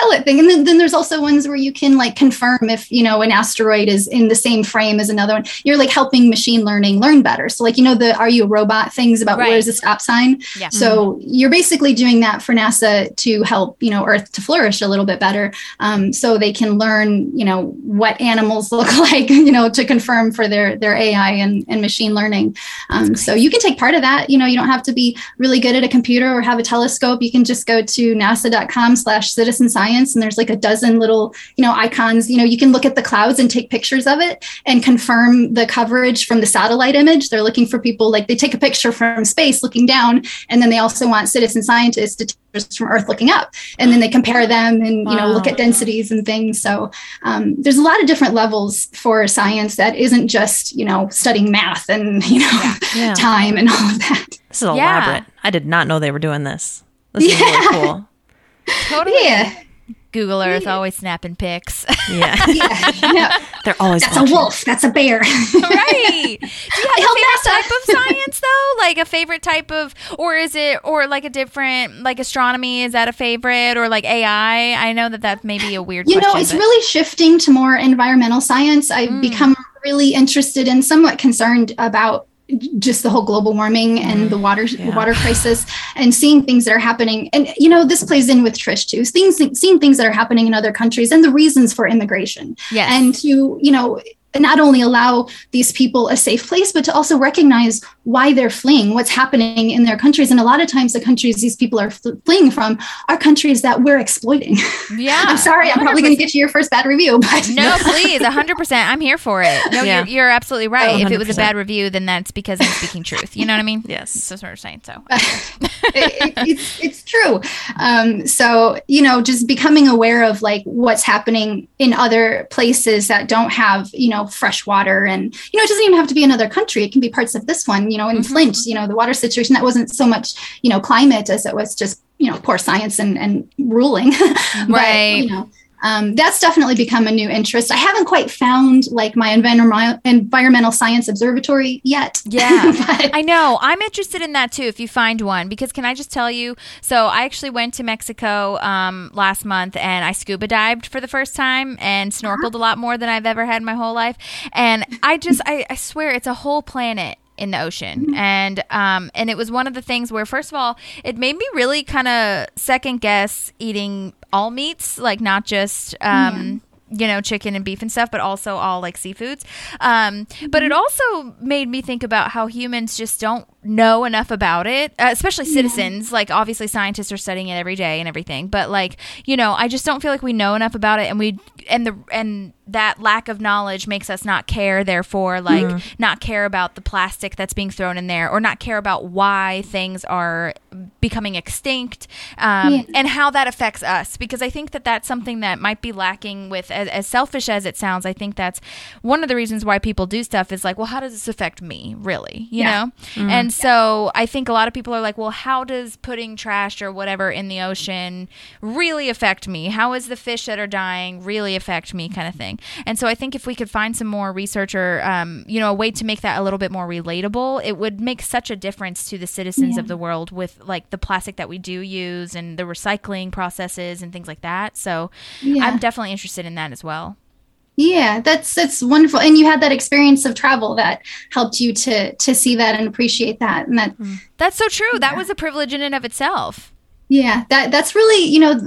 Tell thing. And then, then there's also ones where you can like confirm if, you know, an asteroid is in the same frame as another one. You're like helping machine learning learn better. So like, you know, the are you a robot things about Right. where's the stop sign? Yeah. So you're basically doing that for NASA to help, you know, Earth to flourish a little bit better. Um, so they can learn, you know, what animals look like, you know, to confirm for their their AI and, and machine learning. Um, so you can take part of that. You know, you don't have to be really good at a computer or have a telescope. You can just go to nasa.com slash citizen science and there's like a dozen little, you know, icons. You know, you can look at the clouds and take pictures of it and confirm the coverage from the satellite image. They're looking for people like they take a picture from space looking down, and then they also want citizen scientists to take pictures from Earth looking up, and then they compare them and you know look at densities and things. So um, there's a lot of different levels for science that isn't just you know studying math and you know Yeah. time and all of that. This is Yeah. elaborate. I did not know they were doing this. This is really cool. Totally. Yeah, Google Earth always snapping pics. Yeah. yeah, yeah. They're always That's a wolf. That's a bear. right. Do you have a Help favorite NASA. type of science though? Like a favorite type of or is it or like a different like astronomy is that a favorite or like AI? I know that that may be a weird you know it's but- really shifting to more environmental science i've Mm. become really interested and somewhat concerned about just the whole global warming and the mm, water Yeah. water crisis and seeing things that are happening and you know this plays in with trish too things seeing things that are happening in other countries and the reasons for immigration Yes. and to you know not only allow these people a safe place but to also recognize why they're fleeing what's happening in their countries and a lot of times the countries these people are fl- fleeing from are countries that we're exploiting yeah. I'm sorry, I'm probably going to get you your first bad review, but No, please, hundred percent. I'm here for it. No, Yeah. you're, you're absolutely right. Oh, if it was a bad review, then that's because I'm speaking truth. You know what I mean? Yes. That's what we're saying. So it, it- it's it's true. Um, so you know, just becoming aware of like what's happening in other places that don't have you know fresh water, and you know, it doesn't even have to be another country. It can be parts of this one. You know, in Mm-hmm. Flint, you know, the water situation that wasn't so much you know climate as it was just you know poor science and and ruling. but, Right. you know. Um, that's definitely become a new interest. I haven't quite found like my environmental environmental science observatory yet. Yeah. I know. I'm interested in that too. If you find one, because can I just tell you? So I actually went to Mexico um, last month and I scuba dived for the first time and snorkeled a lot more than I've ever had in my whole life. And I just, I, I swear, it's a whole planet in the ocean and um and it was one of the things where first of all it made me really kind of second guess eating all meats like not just um you know chicken and beef and stuff but also all like seafoods. Um but it also made me think about how humans just don't know enough about it uh, especially citizens. Like obviously scientists are studying it every day and everything but like you know i just don't feel like we know enough about it and we and the and that lack of knowledge makes us not care therefore like not care about the plastic that's being thrown in there or not care about why things are becoming extinct um, Yeah. and how that affects us. Because i think that that's something that might be lacking with as, as selfish as it sounds i think that's one of the reasons why people do stuff is like well how does this affect me really? You Yeah. know? And so i think a lot of people are like well how does putting trash or whatever in the ocean really affect me? How is the fish that are dying really affect me kind of thing and so i think if we could find some more research or um, you know a way to make that a little bit more relatable it would make such a difference to the citizens of the world with like the plastic that we do use and the recycling processes and things like that. So Yeah. i'm definitely interested in that as well. Yeah, that's that's wonderful. And you had that experience of travel that helped you to to see that and appreciate that. And that that's so true. That was a privilege in and of itself yeah, that that's really, you know,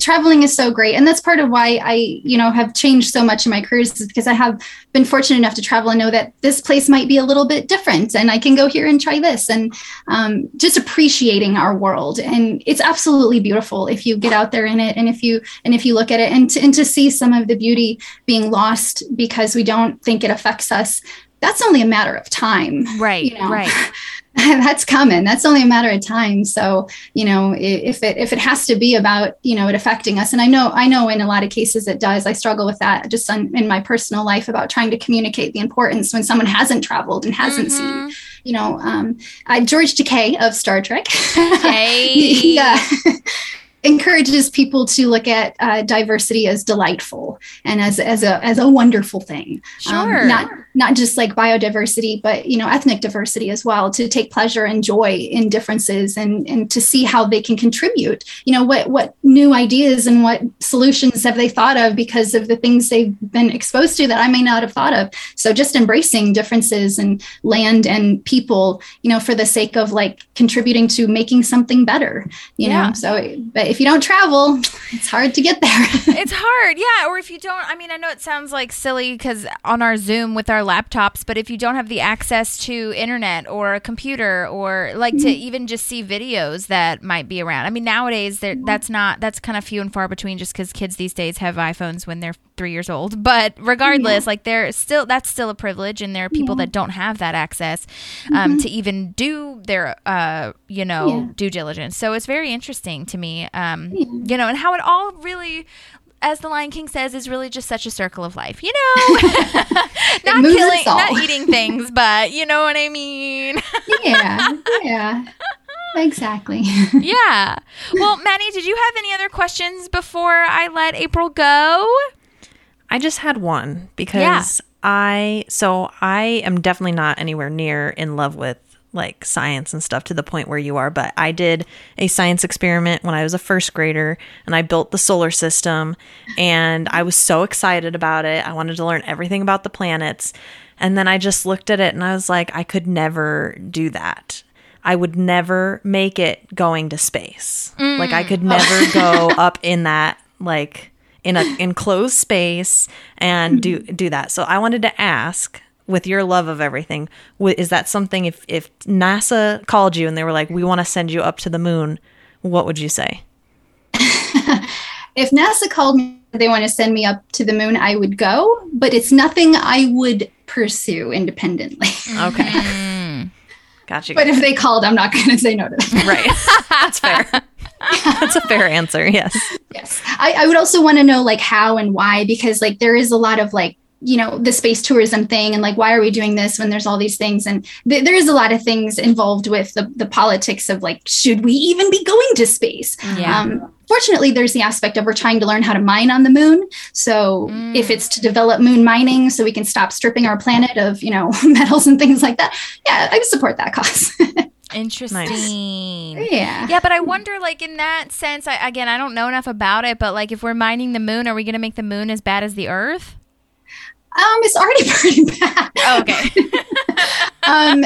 traveling is so great. And that's part of why I, you know, have changed so much in my careers is because I have been fortunate enough to travel and know that this place might be a little bit different and I can go here and try this and um, just appreciating our world. And it's absolutely beautiful if you get out there in it and if you and if you look at it and to, and to see some of the beauty being lost because we don't think it affects us. That's only a matter of time. right You know. right that's coming. That's only a matter of time. So you know if it if it has to be about you know it affecting us and i know i know in a lot of cases it does. I struggle with that just on, in my personal life about trying to communicate the importance when someone hasn't traveled and hasn't Mm-hmm. seen you know um I, george takei of star trek. Hey. yeah encourages people to look at uh, diversity as delightful and as as a as a wonderful thing. Um, Sure. not not just like biodiversity, but you know, ethnic diversity as well. To take pleasure and joy in differences and and to see how they can contribute. You know, what what new ideas and what solutions have they thought of because of the things they've been exposed to that I may not have thought of. So just embracing differences and land and people, you know, for the sake of like contributing to making something better. You Yeah. know, so but if you don't travel, it's hard to get there. it's hard yeah or if you don't i mean i know it sounds like silly because on our zoom with our laptops but if you don't have the access to internet or a computer or like to even just see videos that might be around i mean nowadays there that's not that's kind of few and far between just because kids these days have iphones when they're three years old but regardless like they're still that's still a privilege and there are people that don't have that access um, to even do their uh, you know Yeah. due diligence so it's very interesting to me um, Um, you know and how it all really as the Lion King says, is really just such a circle of life. You know, not killing, not eating things, but you know what I mean. yeah, yeah, exactly. yeah. Well, Maddie, did you have any other questions before I let April go? I just had one because I so I am definitely not anywhere near in love with like science and stuff to the point where you are, but I did a science experiment when I was a first grader and I built the solar system and I was so excited about it. I wanted to learn everything about the planets. And then I just looked at it and I was like, I could never do that. I would never make it going to space. Mm. Like I could never go up in that like in a enclosed space and do do that. So I wanted to ask with your love of everything, is that something if if NASA called you and they were like, "We want to send you up to the moon," what would you say? if NASA called me, they want to send me up to the moon, I would go, but it's nothing I would pursue independently. Okay. Gotcha. but if they called, I'm not going to say no to them. right. That's fair. That's a fair answer. Yes. yes. I, I would also want to know like how and why, because like there is a lot of like, you know, the space tourism thing and like, why are we doing this when there's all these things? And th- there is a lot of things involved with the, the politics of like, should we even be going to space? Yeah. Um, fortunately, there's the aspect of we're trying to learn how to mine on the moon. So if it's to develop moon mining so we can stop stripping our planet of, you know, metals and things like that, yeah, I support that cause. Interesting. yeah. Yeah, but I wonder, like in that sense, I, again, I don't know enough about it, but like if we're mining the moon, are we going to make the moon as bad as the Earth? Um, it's already pretty bad. Oh, okay. um,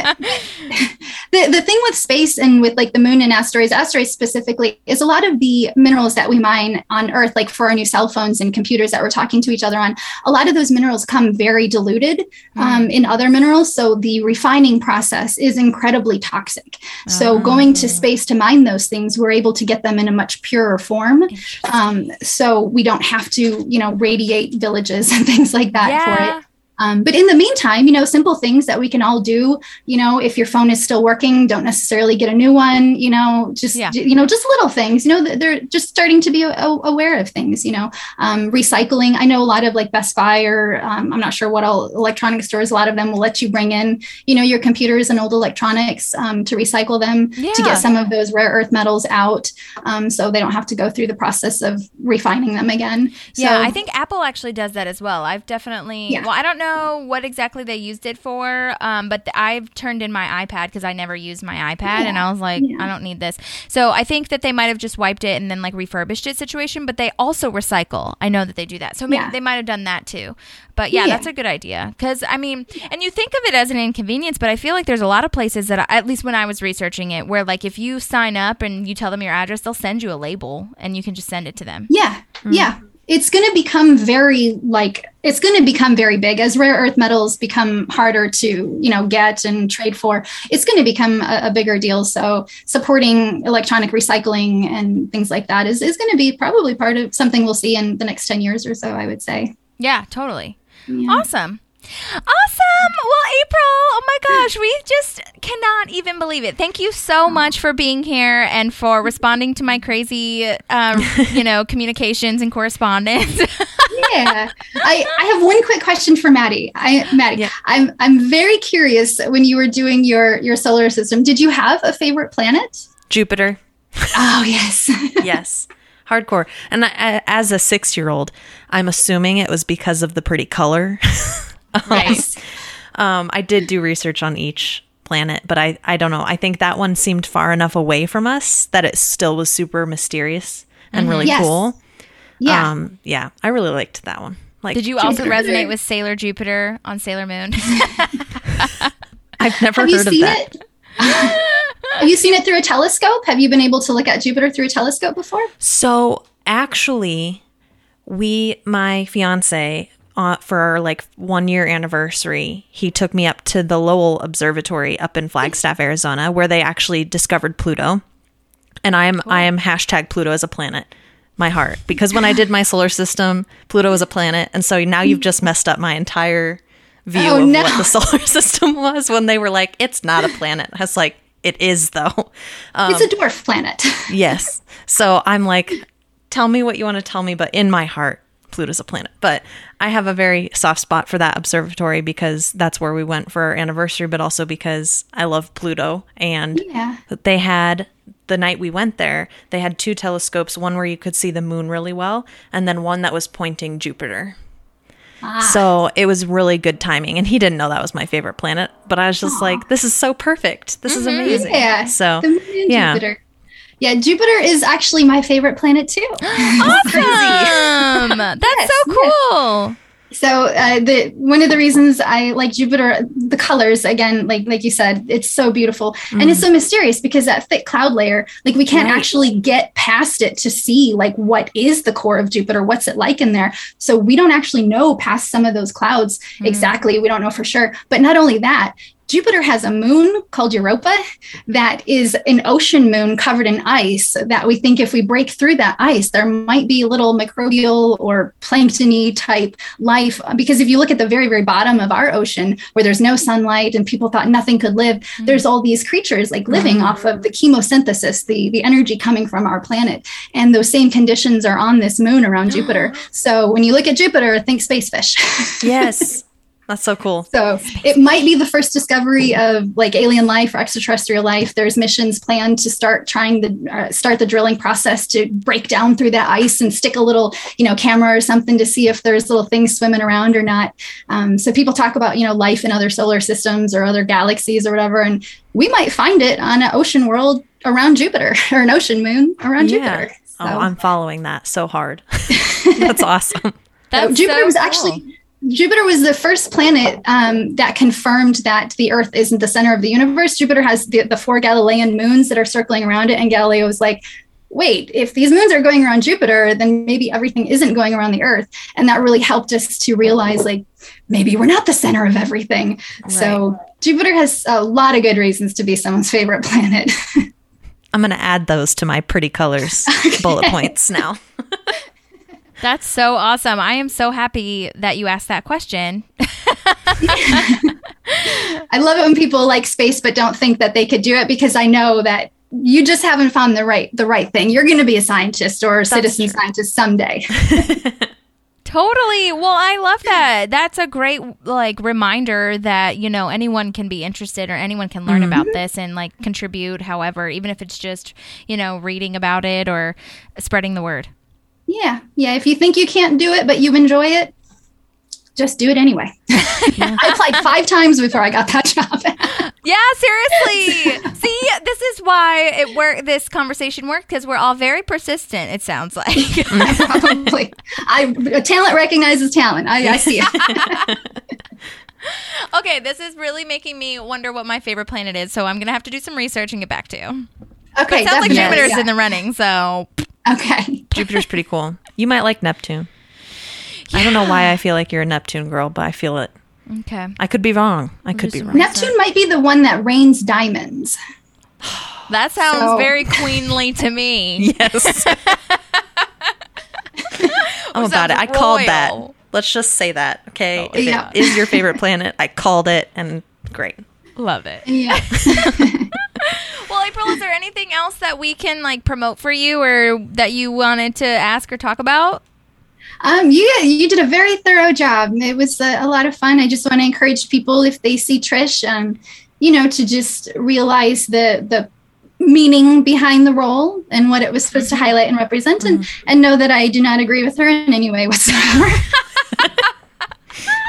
the the thing with space and with like the moon and asteroids, asteroids specifically, is a lot of the minerals that we mine on Earth, like for our new cell phones and computers that we're talking to each other on. A lot of those minerals come very diluted um, in other minerals, so the refining process is incredibly toxic. So going to space to mine those things, we're able to get them in a much purer form. Um, so we don't have to, you know, radiate villages and things like that for Yeah. Um, but in the meantime, you know, simple things that we can all do. You know, if your phone is still working, don't necessarily get a new one. You know, just Yeah. you know, just little things. You know, they're just starting to be aware of things. You know, um, recycling. I know a lot of like Best Buy or um, I'm not sure what all electronic stores. A lot of them will let you bring in, you know, your computers and old electronics um, to recycle them to get some of those rare earth metals out, um, so they don't have to go through the process of refining them again. Yeah, I think Apple actually does that as well. I've definitely, Yeah. well, I don't know what exactly they used it for, um, but I've turned in my iPad because I never used my iPad and I was like, Yeah. I don't need this. So I think that they might have just wiped it and then like refurbished it situation, but they also recycle. I know that they do that. So maybe Yeah. they might have done that too. But yeah, Yeah. that's a good idea. Because, I mean, and you think of it as an inconvenience, but I feel like there's a lot of places that, I, at least when I was researching it, where like if you sign up and you tell them your address, they'll send you a label and you can just send it to them. Yeah, yeah. It's going to become very like it's going to become very big as rare earth metals become harder to you know get and trade for. It's going to become a, a bigger deal. So supporting electronic recycling and things like that is is going to be probably part of something we'll see in the next ten years or so. I would say. Yeah, totally. Yeah. Awesome. Awesome. Well, April, oh my gosh, we just cannot even believe it. Thank you so much for being here and for responding to my crazy, um, you know, communications and correspondence. yeah. I, I have one quick question for Maddie. I Maddie, Yeah. I'm I'm very curious when you were doing your your solar system, did you have a favorite planet? Jupiter. Oh yes. Yes. hardcore. And I, I, as a six year old, I'm assuming it was because of the pretty color. Right. Um, I did do research on each planet, but I, I don't know. I think that one seemed far enough away from us that it still was super mysterious and really Yes. cool. Yeah. Um, yeah, I really liked that one. Like, Did you also Jupiter. resonate with Sailor Jupiter on Sailor Moon? I've never Have you heard of seen that. it? Have you seen it through a telescope? Have you been able to look at Jupiter through a telescope before? So actually, we, my fiance, uh, for our like one year anniversary, he took me up to the Lowell Observatory up in Flagstaff, Arizona, where they actually discovered Pluto. And I am I am hashtag Pluto as a planet. My heart, because when I did my solar system, Pluto was a planet, and so now you've just messed up my entire view Oh, of no. what the solar system was when they were like, "It's not a planet." I was like, "It is, though." Um, it's a dwarf planet. Yes. So I'm like, tell me what you want to tell me, but in my heart, Pluto's a planet. But I have a very soft spot for that observatory because that's where we went for our anniversary, but also because I love Pluto. And Yeah. they had, the night we went there, they had two telescopes one where you could see the moon really well, and then one that was pointing Jupiter. Ah. So it was really good timing. And he didn't know that was my favorite planet, but I was just like, this is so perfect. This is mm-hmm. amazing. Yeah. So, the moon and yeah. Jupiter. Yeah, Jupiter is actually my favorite planet too. awesome. That's Yes, so cool. So uh, the one of the reasons I like Jupiter, the colors again, like like you said, it's so beautiful and it's so mysterious because that thick cloud layer, like we can't Right. actually get past it to see like what is the core of Jupiter, what's it like in there. So we don't actually know past some of those clouds exactly. We don't know for sure. But not only that. Jupiter has a moon called Europa that is an ocean moon covered in ice. That we think if we break through that ice, there might be little microbial or planktony type life. Because if you look at the very, very bottom of our ocean, where there's no sunlight and people thought nothing could live, mm-hmm. there's all these creatures like living off of the chemosynthesis, the, the energy coming from our planet. And those same conditions are on this moon around Jupiter. So when you look at Jupiter, think space fish. Yes. That's so cool. So it might be the first discovery of like alien life or extraterrestrial life. There's missions planned to start trying to uh, start the drilling process to break down through that ice and stick a little, you know, camera or something to see if there's little things swimming around or not. Um, so people talk about you know life in other solar systems or other galaxies or whatever, and we might find it on an ocean world around Jupiter or an ocean moon around Jupiter. So, Oh, I'm following that so hard. That's awesome. That's so Jupiter so was cool. actually Jupiter was the first planet um, that confirmed that the Earth isn't the center of the universe. Jupiter has the, the four Galilean moons that are circling around it, and Galileo was like, "Wait, if these moons are going around Jupiter, then maybe everything isn't going around the Earth." And that really helped us to realize, like, maybe we're not the center of everything. So Jupiter has a lot of good reasons to be someone's favorite planet. I'm going to add those to my pretty colors bullet points now. That's so awesome. I am so happy that you asked that question. I love it when people like space but don't think that they could do it because I know that you just haven't found the right the right thing. You're going to be a scientist or a citizen true. scientist someday. Totally. Well, I love that. That's a great like reminder that, you know, anyone can be interested or anyone can learn mm-hmm. about this and like contribute however, even if it's just, you know, reading about it or spreading the word. Yeah. Yeah, if you think you can't do it but you enjoy it, just do it anyway. I applied 5 times before I got that job. Yeah, seriously. See, this is why it worked. this conversation worked because we're all very persistent, it sounds like. Probably. I talent recognizes talent. I, I see it. okay, this is really making me wonder what my favorite planet is, so I'm going to have to do some research and get back to you. Okay, Sounds like definitely. Jupiter's Yeah. in the running, so Okay. Jupiter's pretty cool. You might like Neptune. I don't know why I feel like you're a Neptune girl, but I feel it. okay. I could be wrong. I could be wrong. Neptune might be the one that rains diamonds. That sounds So- very queenly to me. Yes. I'm about it. I called that. Let's just say that, okay? Oh, if Yeah. it is your favorite planet, I called it, and great. Love it. Yeah. Well, April, is there anything else that we can like promote for you or that you wanted to ask or talk about? Um, you you did a very thorough job. It was a, a lot of fun. I just want to encourage people if they see Trish, um, you know, to just realize the the meaning behind the role and what it was supposed to highlight and represent and and know that I do not agree with her in any way whatsoever.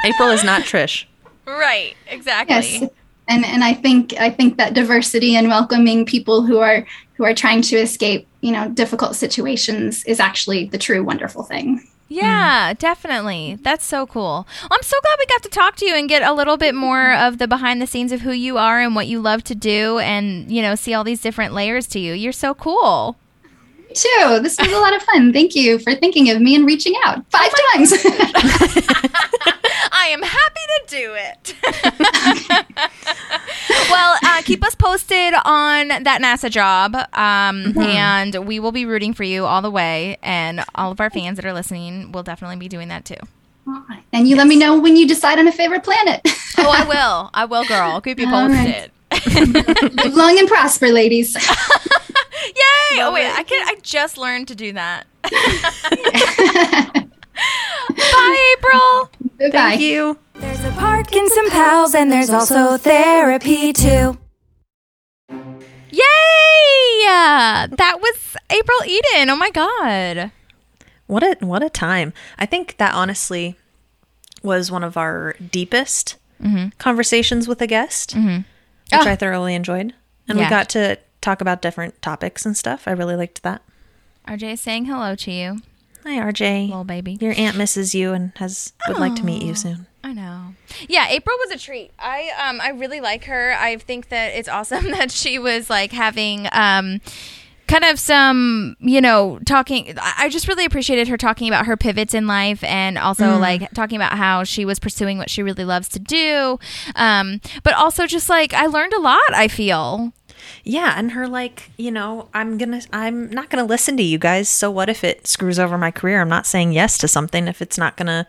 April is not Trish. Right. Exactly. yes. And and I think I think that diversity and welcoming people who are who are trying to escape, you know, difficult situations is actually the true wonderful thing. Yeah, definitely. That's so cool. Well, I'm so glad we got to talk to you and get a little bit more mm-hmm. of the behind the scenes of who you are and what you love to do and, you know, see all these different layers to you. You're so cool. Me Too. This was a lot of fun. Thank you for thinking of me and reaching out five oh times. I am happy to do it. well, uh, keep us posted on that NASA job, um, and we will be rooting for you all the way. And all of our fans that are listening will definitely be doing that too. and you let me know when you decide on a favorite planet. Oh, I will. I will, girl. I'll keep you posted. right. Live long and prosper, ladies. Yay! oh wait, I can. I just learned to do that. Bye, April. Goodbye. Thank you. There's a park and some pals, and there's also therapy too. Yay! That was April Eden. Oh my god. What a what a time. I think that honestly was one of our deepest mm-hmm. conversations with a guest, mm-hmm. which ah. I thoroughly enjoyed. And Yeah. we got to talk about different topics and stuff. I really liked that. RJ is saying hello to you, Hi RJ. little baby. Your aunt misses you and has would like to meet you soon. I know. Yeah, April was a treat. I um I really like her. I think that it's awesome that she was like having um kind of some, you know, talking I just really appreciated her talking about her pivots in life and also like talking about how she was pursuing what she really loves to do. Um but also just like I learned a lot, I feel. Yeah, and her like, you know, I'm gonna I'm not gonna listen to you guys, so what if it screws over my career? I'm not saying yes to something if it's not gonna,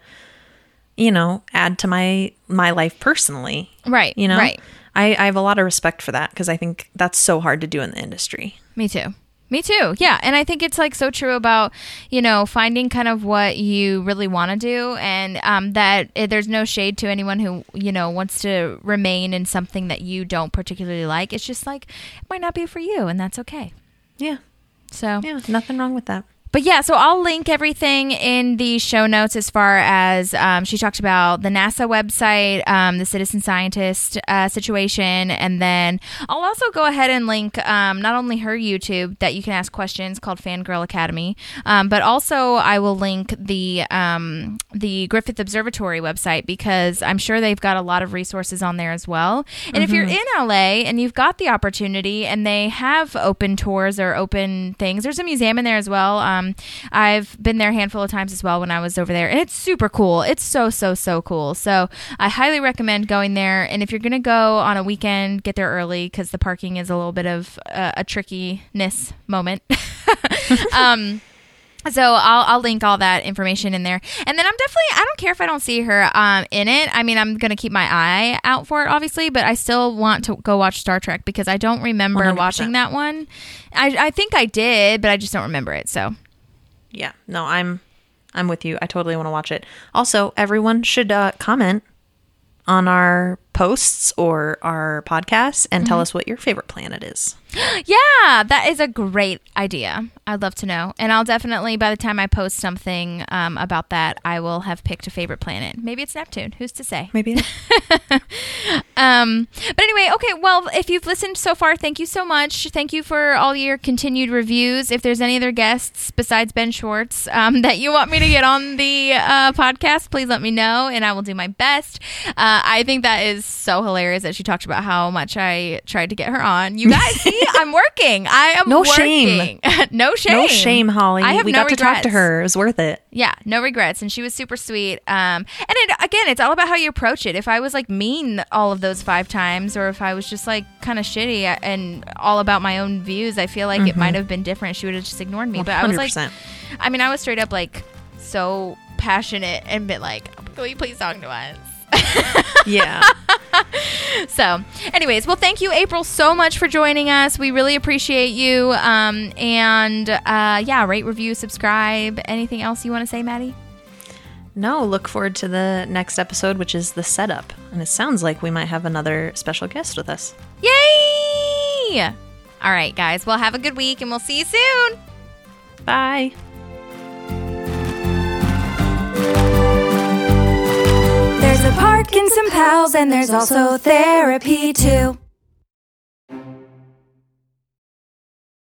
you know, add to my my life personally. Right. You know? Right. I, I have a lot of respect for that because I think that's so hard to do in the industry. Me too. Me too. Yeah. And I think it's like so true about, you know, finding kind of what you really want to do and um, that eh, there's no shade to anyone who, you know, wants to remain in something that you don't particularly like. It's just like, it might not be for you and that's okay. Yeah. So, Yeah. Nothing wrong with that. But yeah, so I'll link everything in the show notes as far as um, she talked about the NASA website, um, the citizen scientist uh, situation, and then I'll also go ahead and link um, not only her YouTube that you can ask questions called Fangirl Academy, um, but also I will link the um, the Griffith Observatory website because I'm sure they've got a lot of resources on there as well. And if you're in LA and you've got the opportunity and they have open tours or open things, there's a museum in there as well. Um, I've been there a handful of times as well when I was over there, and it's super cool. It's so so so cool. So I highly recommend going there. And if you're gonna go on a weekend, get there early because the parking is a little bit of uh, a trickiness moment. um, so I'll, I'll link all that information in there. And then I'm definitely, I don't care if I don't see her um, in it. I mean, I'm going to keep my eye out for it, obviously, but I still want to go watch Star Trek because I don't remember 100%. watching that one. I, I think I did, but I just don't remember it. So Yeah. No, I'm I'm with you. I totally want to watch it. Also, everyone should uh, comment on our posts or our podcasts and tell us what your favorite planet is. Yeah, that is a great idea. I'd love to know. And I'll definitely, by the time I post something um, about that, I will have picked a favorite planet. Maybe it's Neptune. Who's to say? Maybe. Um, but anyway, okay. Well, if you've listened so far, thank you so much. Thank you for all your continued reviews. If there's any other guests besides Ben Schwartz um, that you want me to get on the uh, podcast, please let me know, and I will do my best. Uh, I think that is so hilarious that she talked about how much I tried to get her on. You guys, see, I'm working. I am No working. shame. no shame. no shame, Holly. I have we no got to talk to her. It was worth it. Yeah, no regrets, and she was super sweet. Um, and it, again, it's all about how you approach it. If I was like mean all of those five times, or if I was just like kind of shitty and all about my own views, I feel like it might have been different. She would have just ignored me. But I was like, I mean, I was straight up like so passionate and been like, "Will you please talk to us?" Yeah. So, anyways, well, thank you, April, so much for joining us. We really appreciate you. Um, and uh, yeah, rate, review, subscribe. Anything else you want to say, Maddie? no, look forward to the next episode, which is the setup. And it sounds like we might have another special guest with us. Yay! All right, guys. Well, have a good week and we'll see you soon. Bye. And some pals, and there's also therapy too.